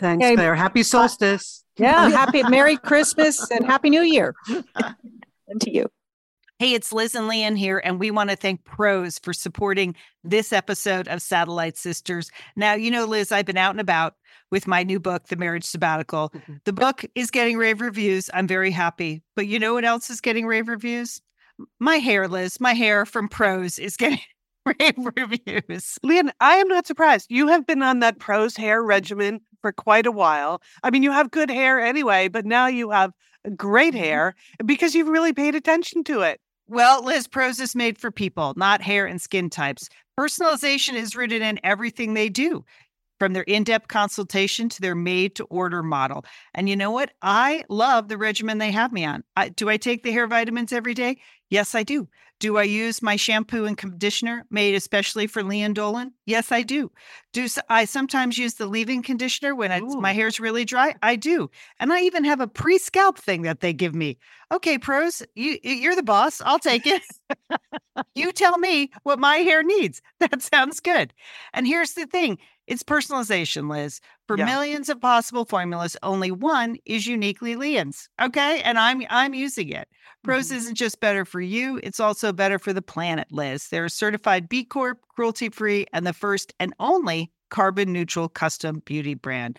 Thanks, Okay. Claire. Happy solstice. Yeah. Happy Merry Christmas and Happy New Year. And to you. Hey, it's Liz and Lian here, and we want to thank Prose for supporting this episode of Satellite Sisters. Now, you know, Liz, I've been out and about with my new book, The Marriage Sabbatical. The book is getting rave reviews. I'm very happy. But you know what else is getting rave reviews? My hair, Liz, my hair from Prose is getting rave reviews. Lian, I am not surprised. You have been on that Prose hair regimen for quite a while. I mean, you have good hair anyway, but now you have great mm-hmm. hair because you've really paid attention to it. Well, Liz, Prose is made for people, not hair and skin types. Personalization is rooted in everything they do, from their in depth consultation to their made to order model. And you know what? I love the regimen they have me on. I, do I take the hair vitamins every day? Yes, I do. Do I use my shampoo and conditioner made especially for Lian Dolan? Yes, I do. Do I sometimes use the leave-in conditioner when it's, my hair's really dry? I do. And I even have a pre-scalp thing that they give me. Okay, Prose, you you're the boss. I'll take it. you tell me what my hair needs. That sounds good. And here's the thing it's personalization, Liz. For Yeah. millions of possible formulas, only one is uniquely Lian's. Okay. And I'm I'm using it. Prose mm-hmm. isn't just better for you, it's also better for the planet, Liz. They're a certified B Corp, cruelty free, and the first and only carbon neutral custom beauty brand.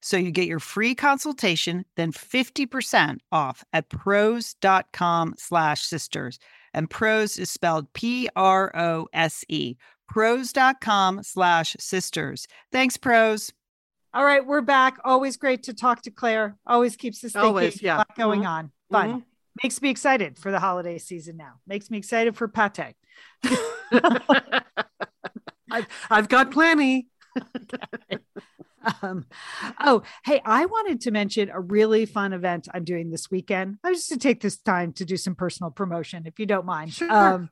So you get your free consultation, then 50% off at prose.com slash sisters. And Prose is spelled P-R-O-S-E. Prose.com slash sisters. Thanks, Prose. All right, we're back. Always great to talk to Claire. Always keeps us thinking. Always, yeah. A lot going Mhm. on. Fun. Mhm. Makes me excited for the holiday season now. Makes me excited for pate. I've, I've got plenty. Um, oh, hey, I wanted to mention a really fun event I'm doing this weekend. I was just to take this time to do some personal promotion, if you don't mind. Sure. Um,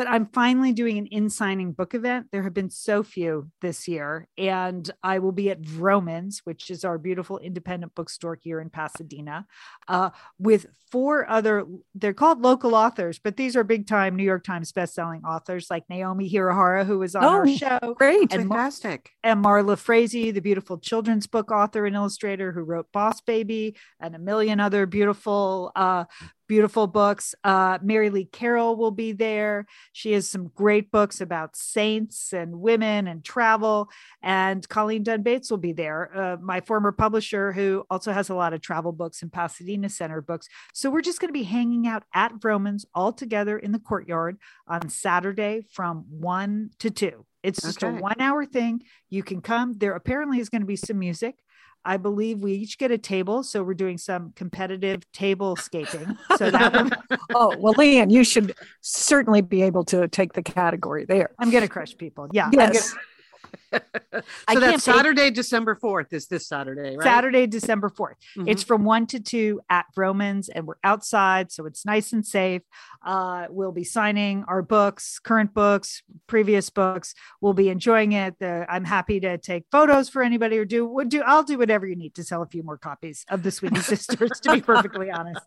but I'm finally doing an in signing book event. There have been so few this year, and I will be at Vroman's, which is our beautiful independent bookstore here in Pasadena, uh, with four other. They're called local authors, but these are big time New York Times bestselling authors like Naomi Hirahara, who was on our Oh, show, Great. And Mar- Fantastic. and Marla Frazee, the beautiful children's book author and illustrator who wrote Boss Baby and a million other beautiful uh, beautiful books. Uh, Mary Lee Carroll will be there. She has some great books about saints and women and travel. And Colleen Dunn Bates will be there, uh, my former publisher, who also has a lot of travel books and Pasadena Center books. So we're just going to be hanging out at Vroman's all together in the courtyard on Saturday from one to two. It's just Okay. a one hour thing. You can come. There apparently is going to be some music. I believe we each get a table. So we're doing some competitive table scaping. So that will, Oh, well, Lian, you should certainly be able to take the category there. I'm going to crush people. Yeah. Yes. I so can't that's Saturday, December 4th is this Saturday, right? Saturday, December 4th. Mhm. It's from one to two at Vroman's, and we're outside, so it's nice and safe. Uh, we'll be signing our books, current books, previous books. We'll be enjoying it. The, I'm happy to take photos for anybody or do would do. I'll do whatever you need to sell a few more copies of the Sweeney Sisters. To be perfectly honest.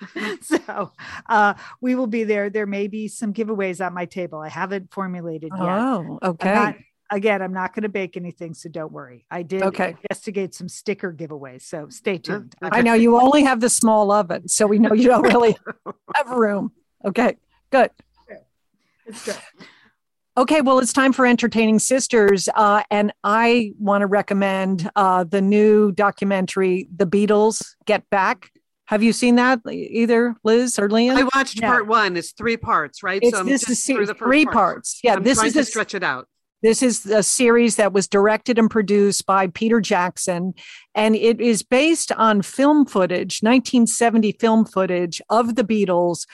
so uh, we will be there. There may be some giveaways at my table. I haven't formulated yet. Oh, I'm okay. not- again, I'm not going to bake anything, so don't worry. I did Okay. investigate some sticker giveaways, so stay tuned. I know you only have the small oven, so we know you don't really have room. Okay, good. It's good. Okay, well, it's time for Entertaining Sisters. Uh, and I want to recommend uh, the new documentary, The Beatles Get Back. Have you seen that, either Liz or Lian? I watched No. part one. It's three parts, right? It's, I'm this just is through the first three part. parts. Yeah, I'm this is to a, stretch it out. This is a series that was directed and produced by Peter Jackson, and it is based on film footage, 1970 film footage of the Beatles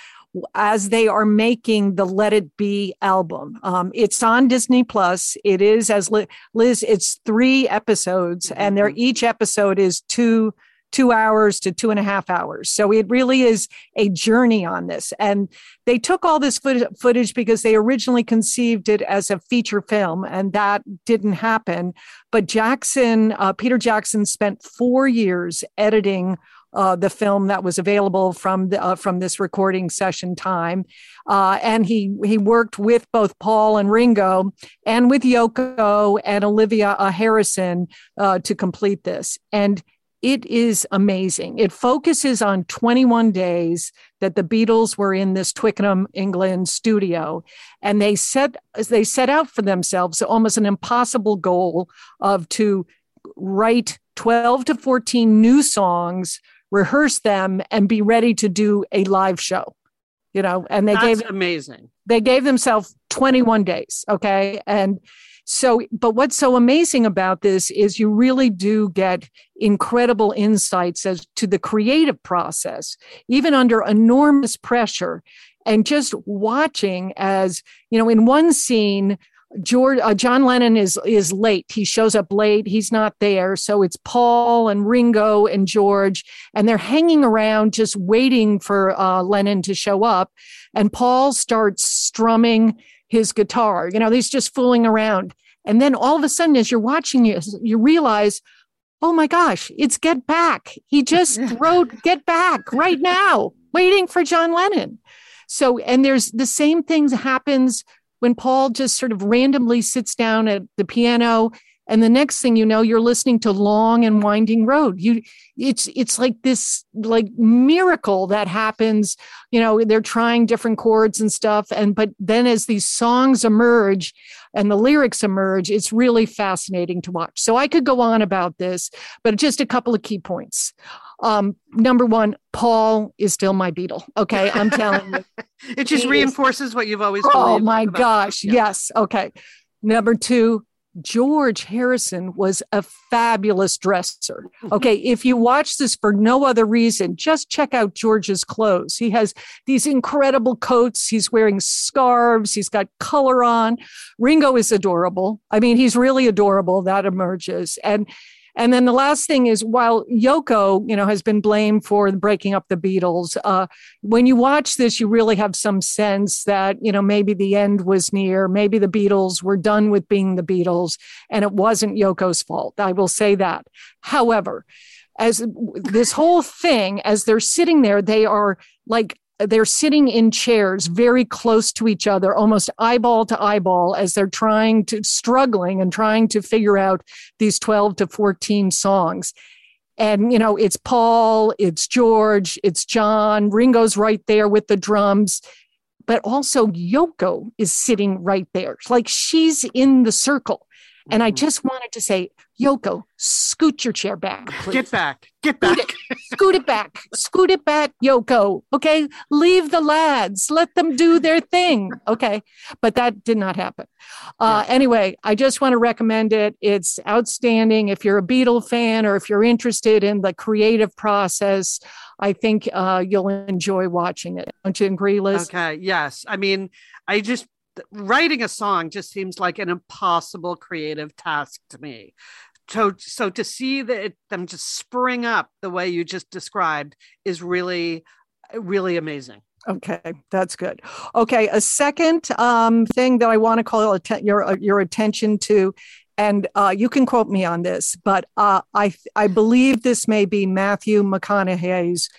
as they are making the Let It Be album. Um, it's on Disney Plus. It is, as Liz, it's three episodes, and they're each episode is two two hours to two and a half hours. So it really is a journey on this. And they took all this foot- footage because they originally conceived it as a feature film, and that didn't happen. But Jackson, uh, Peter Jackson, spent four years editing. Uh, the film that was available from the, uh, from this recording session time, uh, and he he worked with both Paul and Ringo, and with Yoko and Olivia uh, Harrison uh, to complete this. And it is amazing. It focuses on 21 days that the Beatles were in this Twickenham, England studio, and they set as they set out for themselves almost an impossible goal of to write 12 to 14 new songs, rehearse them, and be ready to do a live show. You know, and they That's gave amazing. they gave themselves 21 days okay and so but what's so amazing about this is you really do get incredible insights as to the creative process even under enormous pressure and just watching as you know in one scene George uh, John Lennon is is late. He shows up late. He's not there. So it's Paul and Ringo and George, and they're hanging around just waiting for uh, Lennon to show up. And Paul starts strumming his guitar. You know, he's just fooling around. And then all of a sudden, as you're watching it, you realize, oh my gosh, it's Get Back. He just wrote Get Back right now, waiting for John Lennon. So, and there's the same thing happens when Paul just sort of randomly sits down at the piano and the next thing you know you're listening to long and winding road you it's it's like this like miracle that happens you know they're trying different chords and stuff and but then as these songs emerge and the lyrics emerge it's really fascinating to watch so i could go on about this but just a couple of key points um number one paul is still my beatle okay i'm telling you It just He is- reinforces what you've always Oh my about- gosh. Yeah. Yes. Okay. Number two, George Harrison was a fabulous dresser. Okay. if you watch this for no other reason, just check out George's clothes. He has these incredible coats. He's wearing scarves. He's got color on. Ringo is adorable. I mean, he's really adorable. That emerges. And and then the last thing is, while Yoko, you know, has been blamed for breaking up the Beatles, uh, when you watch this, you really have some sense that, you know, maybe the end was near. Maybe the Beatles were done with being the Beatles and it wasn't Yoko's fault. I will say that. However, as this whole thing, as they're sitting there, they are like, they're sitting in chairs very close to each other, almost eyeball to eyeball, as they're trying to struggling and trying to figure out these 12 to 14 songs. And, you know, it's Paul, it's George, it's John, Ringo's right there with the drums. But also, Yoko is sitting right there. Like she's in the circle. And I Mhm. just wanted to say, Yoko, scoot your chair back. Please. Get back. Get back. Scoot it back. Scoot it back, Yoko. Okay. Leave the lads. Let them do their thing. Okay. But that did not happen. Uh, Anyway, I just want to recommend it. It's outstanding. If you're a Beatle fan or if you're interested in the creative process, I think uh, you'll enjoy watching it. Don't you agree, Liz? Okay. Yes. I mean, I just writing a song just seems like an impossible creative task to me. So, so to see that it, them just spring up the way you just described is really, really amazing. Okay, that's good. Okay, a second um, thing that I want to call your your attention to, and uh, you can quote me on this, but uh, I I believe this may be Matthew McConaughey's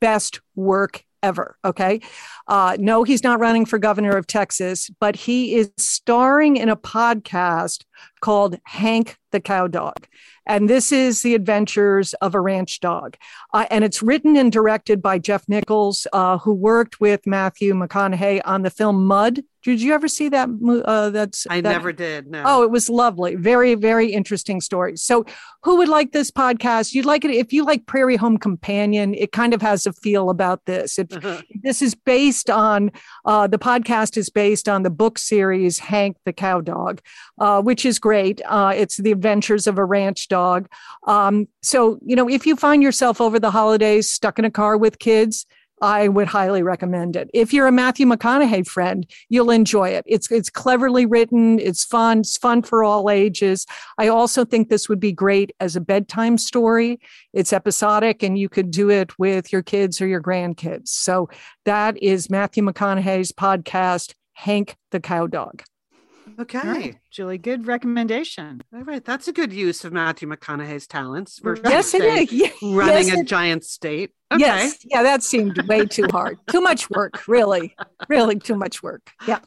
best work ever. Okay, uh, no, he's not running for governor of Texas, but he is starring in a podcast called Hank the Cow Dog. And this is the adventures of a ranch dog. Uh, and it's written and directed by Jeff Nichols, uh, who worked with Matthew McConaughey on the film Mud. Did you ever see that? Uh, that's I that- never did. No. Oh, it was lovely. Very, very interesting story. So, who would like this podcast? You'd like it if you like Prairie Home Companion. It kind of has a feel about this. It, this is based on uh, the podcast is based on the book series Hank the Cow Dog, uh, which is great. Uh, it's the adventures of a ranch dog. Um, so, you know, if you find yourself over the holidays stuck in a car with kids, I would highly recommend it. If you're a Matthew McConaughey friend, you'll enjoy it. It's it's cleverly written. It's fun. It's fun for all ages. I also think this would be great as a bedtime story. It's episodic, and you could do it with your kids or your grandkids. So that is Matthew McConaughey's podcast, Hank the Cow Dog. Okay. All right, Julie, good recommendation. All right. That's a good use of Matthew McConaughey's talents. For Yes, it say. Yeah, Running yes, a it- giant state. Okay. Yes. Yeah, that seemed way too hard. too much work, really. Really too much work. Yeah.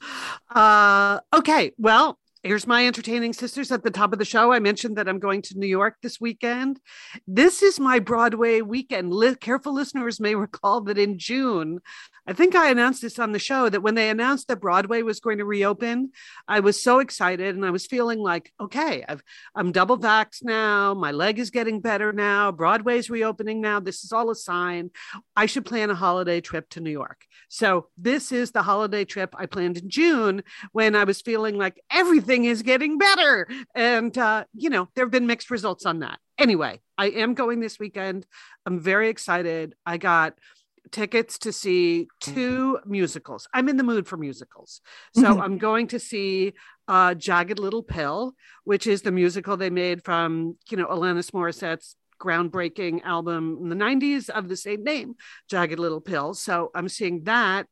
Uh, okay. Well, here's my entertaining sisters at the top of the show. I mentioned that I'm going to New York this weekend. This is my Broadway weekend. Careful listeners may recall that in June, I think I announced this on the show that when they announced that Broadway was going to reopen, I was so excited and I was feeling like, okay, I've, I'm double vaxxed now. My leg is getting better now. Broadway's reopening now. This is all a sign. I should plan a holiday trip to New York. So this is the holiday trip I planned in June when I was feeling like everything is getting better. And, uh, you know, there have been mixed results on that. Anyway, I am going this weekend. I'm very excited. I got tickets to see two musicals. I'm in the mood for musicals. So Mhm. I'm going to see uh, Jagged Little Pill, which is the musical they made from, you know, Alanis Morissette's groundbreaking album in the 90s of the same name, Jagged Little Pill. So I'm seeing that.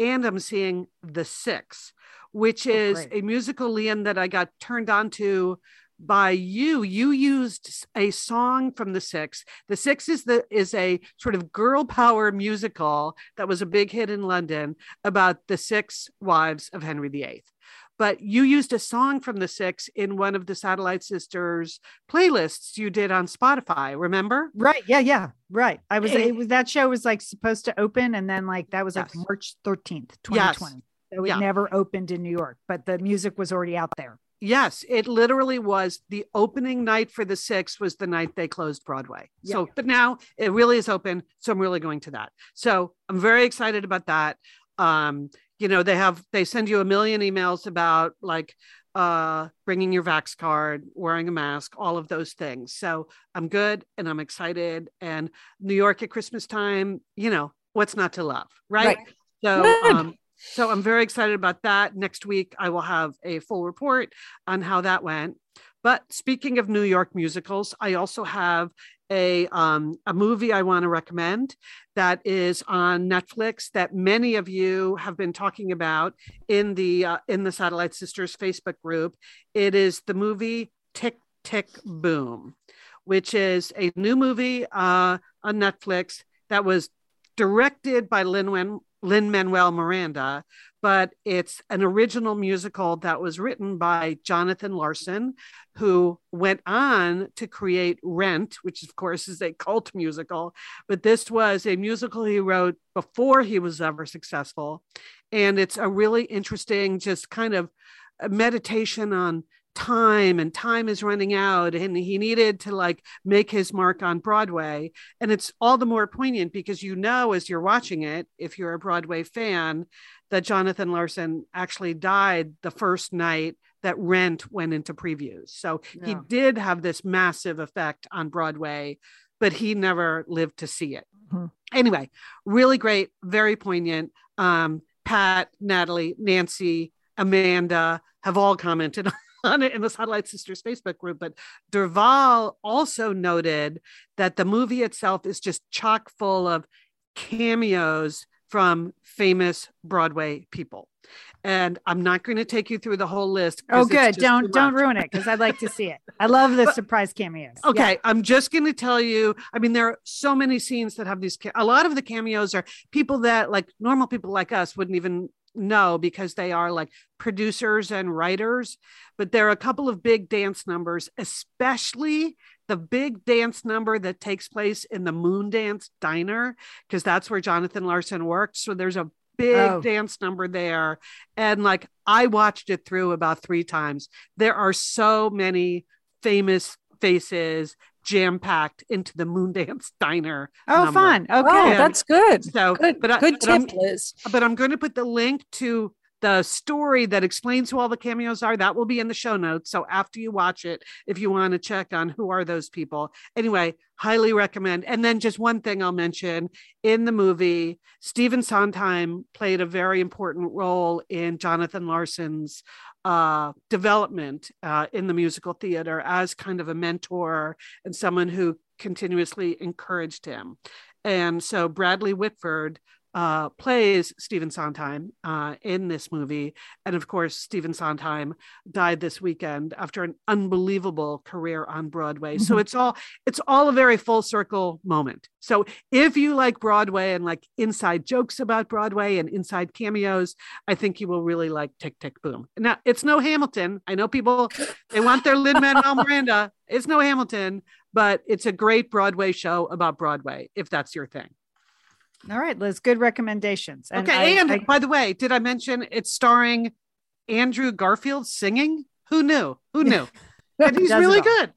And I'm seeing The Six, which oh, is great. a musical, Lian, that I got turned on to by you. You used a song from The Six. The Six is the is a sort of girl power musical that was a big hit in London about the six wives of Henry VIII. But you used a song from The Six in one of the Satellite Sisters playlists you did on Spotify. Remember? Right. Yeah. Yeah. Right. I was, Eh. it was, that show was like supposed to open and then like that was like Yes. March 13th, Yes. 2020. So it Yeah. never opened in New York, but the music was already out there. Yes, it literally was the opening night for the six was the night they closed Broadway. Yeah. So, but now it really is open. So I'm really going to that. So I'm very excited about that. Um, you know, they have, they send you a million emails about like, uh, bringing your vax card, wearing a mask, all of those things. So I'm good and I'm excited. And New York at Christmas time, you know, what's not to love, right? Right. So, um, so I'm very excited about that. Next week, I will have a full report on how that went. But speaking of New York musicals, I also have a um, a movie I want to recommend that is on Netflix that many of you have been talking about in the uh, in the Satellite Sisters Facebook group. It is the movie Tick Tick Boom, which is a new movie uh, on Netflix that was directed by Lin Lin Manuel Miranda, but it's an original musical that was written by Jonathan Larson, who went on to create Rent, which of course is a cult musical. But this was a musical he wrote before he was ever successful. And it's a really interesting, just kind of uh, meditation on time and time is running out and he needed to like make his mark on broadway and it's all the more poignant because you know as you're watching it if you're a broadway fan that jonathan larson actually died the first night that rent went into previews so yeah. he did have this massive effect on broadway but he never lived to see it mm-hmm. anyway really great very poignant um, pat natalie nancy amanda have all commented on it in the Satellite Sisters Facebook group, but Derval also noted that the movie itself is just chock full of cameos from famous Broadway people. And I'm not going to take you through the whole list. Oh, good. Don't don't ruin it because I'd like to see it. I love the surprise cameos. Okay, yeah. I'm just going to tell you. I mean, there are so many scenes that have these. A lot of the cameos are people that, like normal people like us, wouldn't even know because they are like producers and writers. But there are a couple of big dance numbers, especially the big dance number that takes place in the Moondance Diner, because that's where Jonathan Larson worked. So there's a big oh. dance number there. And like I watched it through about three times. There are so many famous faces jam packed into the Moondance Diner. Oh, number. fun. Okay, oh, that's good. So good, but good I, tip, Liz. But I'm going to put the link to the story that explains who all the cameos are that will be in the show notes. So after you watch it if you want to check on who are those people. Anyway highly recommend. And then just one thing i'll mention in the movie stephen sondheim played a very important role in jonathan larson's uh, development uh, in the musical theater as kind of a mentor and someone who continuously encouraged him. And so bradley whitford uh, plays Stephen Sondheim uh, in this movie. And of course, Stephen Sondheim died this weekend after an unbelievable career on Broadway. Mm-hmm. So it's all it's all a very full circle moment. So if you like Broadway and like inside jokes about Broadway and inside cameos, I think you will really like Tick Tick Boom. Now it's no Hamilton. I know people they want their Lin Manuel Miranda. It's no Hamilton, but it's a great Broadway show about Broadway if that's your thing. All right, Liz, good recommendations. And okay, I, and I, by the way, did I mention it's starring Andrew Garfield singing? Who knew? Who knew? and he's really good.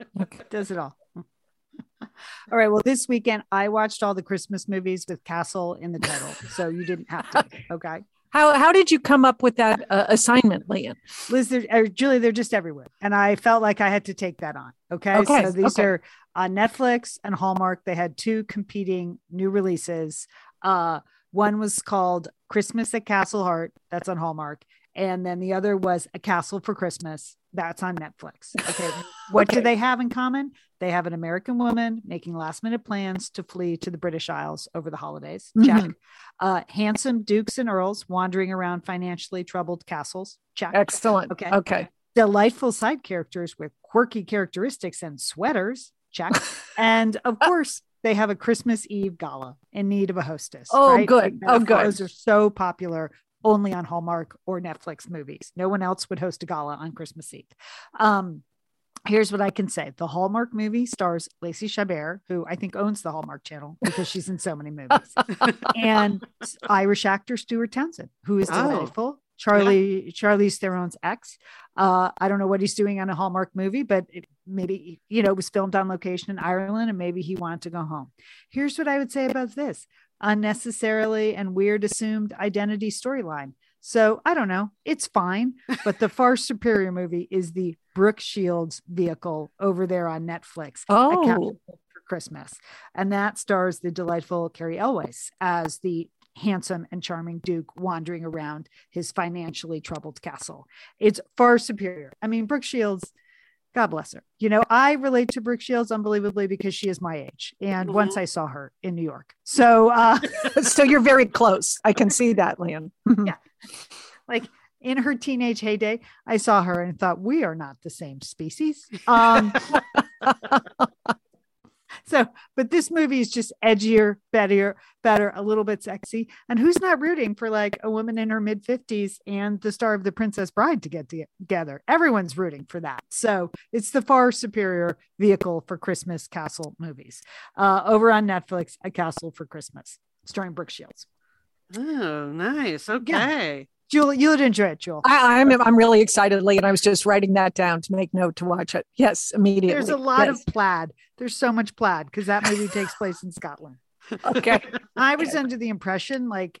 Does it all. All right. Well, this weekend I watched all the Christmas movies with Castle in the title, so you didn't have to. Okay. How how did you come up with that uh, assignment, Lian? Liz, or Julie, they're just everywhere, and I felt like I had to take that on. Okay, okay. so these okay. are on Netflix and Hallmark. They had two competing new releases. Uh, one was called Christmas at Castle Hart. That's on Hallmark, and then the other was A Castle for Christmas. That's on Netflix. Okay. What okay. do they have in common? They have an American woman making last minute plans to flee to the British Isles over the holidays. Mm-hmm. Check. Uh, handsome dukes and earls wandering around financially troubled castles. Check. Excellent. Okay. Okay. Delightful side characters with quirky characteristics and sweaters. Check. and of course, they have a Christmas Eve gala in need of a hostess. Oh, right? good. oh, good. Those are so popular only on Hallmark or Netflix movies. No one else would host a gala on Christmas Eve. Um, here's what I can say the Hallmark movie stars Lacey Chabert, who I think owns the Hallmark channel because she's in so many movies, and Irish actor Stuart Townsend, who is oh. delightful. Charlie yeah. Charlize Theron's ex. Uh, I don't know what he's doing on a Hallmark movie, but it, maybe you know it was filmed on location in Ireland, and maybe he wanted to go home. Here's what I would say about this: unnecessarily and weird assumed identity storyline. So I don't know. It's fine. But the far superior movie is the Brooke Shields vehicle over there on Netflix. Oh. For Christmas. And that stars the delightful Cary Elwes as the handsome and charming Duke wandering around his financially troubled castle. It's far superior. I mean, Brooke Shields God bless her. You know, I relate to Brooke Shields unbelievably because she is my age. And mm-hmm. once I saw her in New York. So uh so you're very close. I can see that, Lian. yeah. Like in her teenage heyday, I saw her and thought, we are not the same species. Um So, but this movie is just edgier, better, better, a little bit sexy. And who's not rooting for like a woman in her mid 50s and the star of The Princess Bride to get together? Everyone's rooting for that. So it's the far superior vehicle for Christmas castle movies. Uh, over on Netflix, A Castle for Christmas, starring Brooke Shields. Oh, nice. Okay. Yeah. Jewel, you would enjoy it, Jewel. I, am I'm, I'm really excited, Lee, and I was just writing that down to make note to watch it. Yes, immediately. There's a lot yes. of plaid. There's so much plaid because that movie takes place in Scotland. Okay. I was under the impression like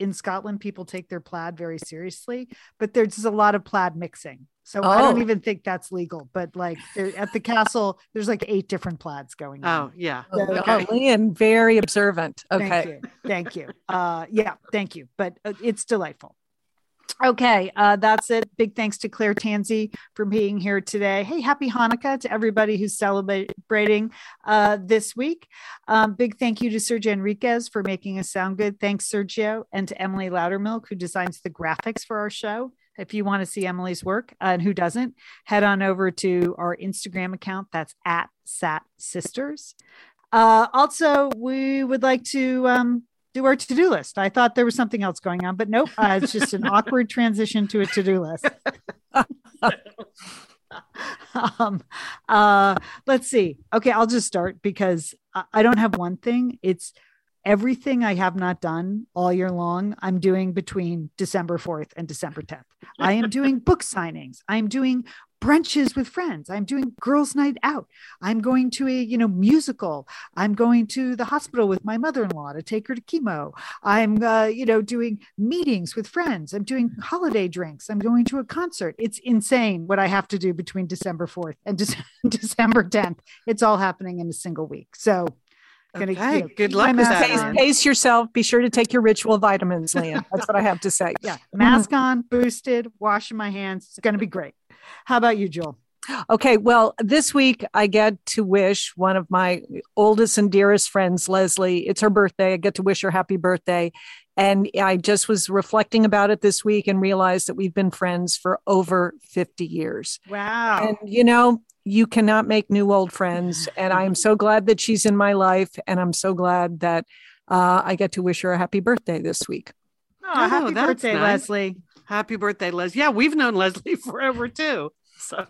in Scotland people take their plaid very seriously, but there's a lot of plaid mixing. So oh. I don't oh. even think that's legal, but like at the castle, there's like eight different plaids going on. Oh, yeah. So, okay. Oh, Lian, very observant. Okay. Thank you. Thank you. Uh, yeah, thank you. But uh, it's delightful. Okay, uh, that's it. Big thanks to Claire Tansey for being here today. Hey, happy Hanukkah to everybody who's celebrating uh, this week. Um, big thank you to Sergio Enriquez for making us sound good. Thanks, Sergio, and to Emily Loudermilk, who designs the graphics for our show. If you want to see Emily's work, uh, and who doesn't, head on over to our Instagram account. That's at SAT Sisters. Uh, also, we would like to um, do our to-do list. I thought there was something else going on, but nope. Uh, it's just an awkward transition to a to-do list. um, uh, let's see. Okay, I'll just start because I, I don't have one thing. It's everything I have not done all year long, I'm doing between December 4th and December 10th. I am doing book signings. I'm doing brunches with friends. I'm doing girls' night out. I'm going to a, you know, musical. I'm going to the hospital with my mother-in-law to take her to chemo. I'm, uh, you know, doing meetings with friends. I'm doing holiday drinks. I'm going to a concert. It's insane what I have to do between December 4th and De- December 10th. It's all happening in a single week. So Gonna, okay, you know, good luck with that. Pace, pace, yourself. Be sure to take your ritual vitamins, Lian. That's what I have to say. Yeah, mask on, boosted, washing my hands. It's going to be great. How about you, Joel? Okay, well, this week I get to wish one of my oldest and dearest friends, Leslie, it's her birthday. I get to wish her happy birthday. And I just was reflecting about it this week and realized that we've been friends for over 50 years. Wow. And, you know, you cannot make new old friends. And I am so glad that she's in my life. And I'm so glad that uh, I get to wish her a happy birthday this week. Oh, oh happy birthday, nice. Leslie. Happy birthday, Leslie. Yeah, we've known Leslie forever too. So,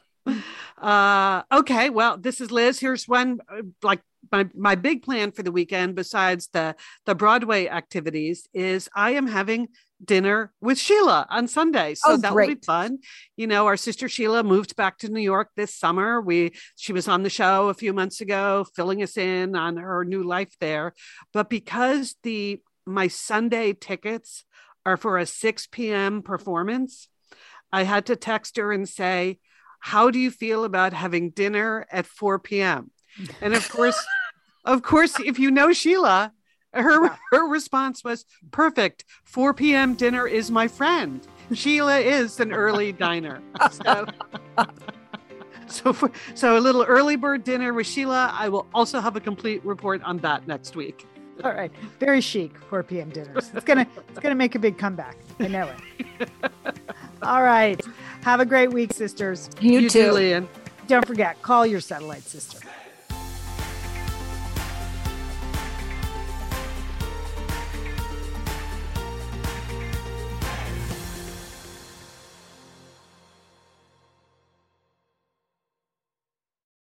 uh, okay. Well, this is Liz. Here's one, uh, like my, my big plan for the weekend, besides the, the Broadway activities, is I am having dinner with Sheila on Sunday. So oh, that great. will be fun. You know, our sister Sheila moved back to New York this summer. We she was on the show a few months ago, filling us in on her new life there. But because the my Sunday tickets are for a 6 p.m. performance, I had to text her and say, How do you feel about having dinner at 4 p.m.? And of course, of course, if you know Sheila, her her response was perfect. 4 p.m. dinner is my friend. Sheila is an early diner. So, so, for, so a little early bird dinner with Sheila. I will also have a complete report on that next week. All right, very chic 4 p.m. dinners. It's gonna it's gonna make a big comeback. I know it. All right, have a great week, sisters. You, you too, Lian. Don't forget, call your satellite sister.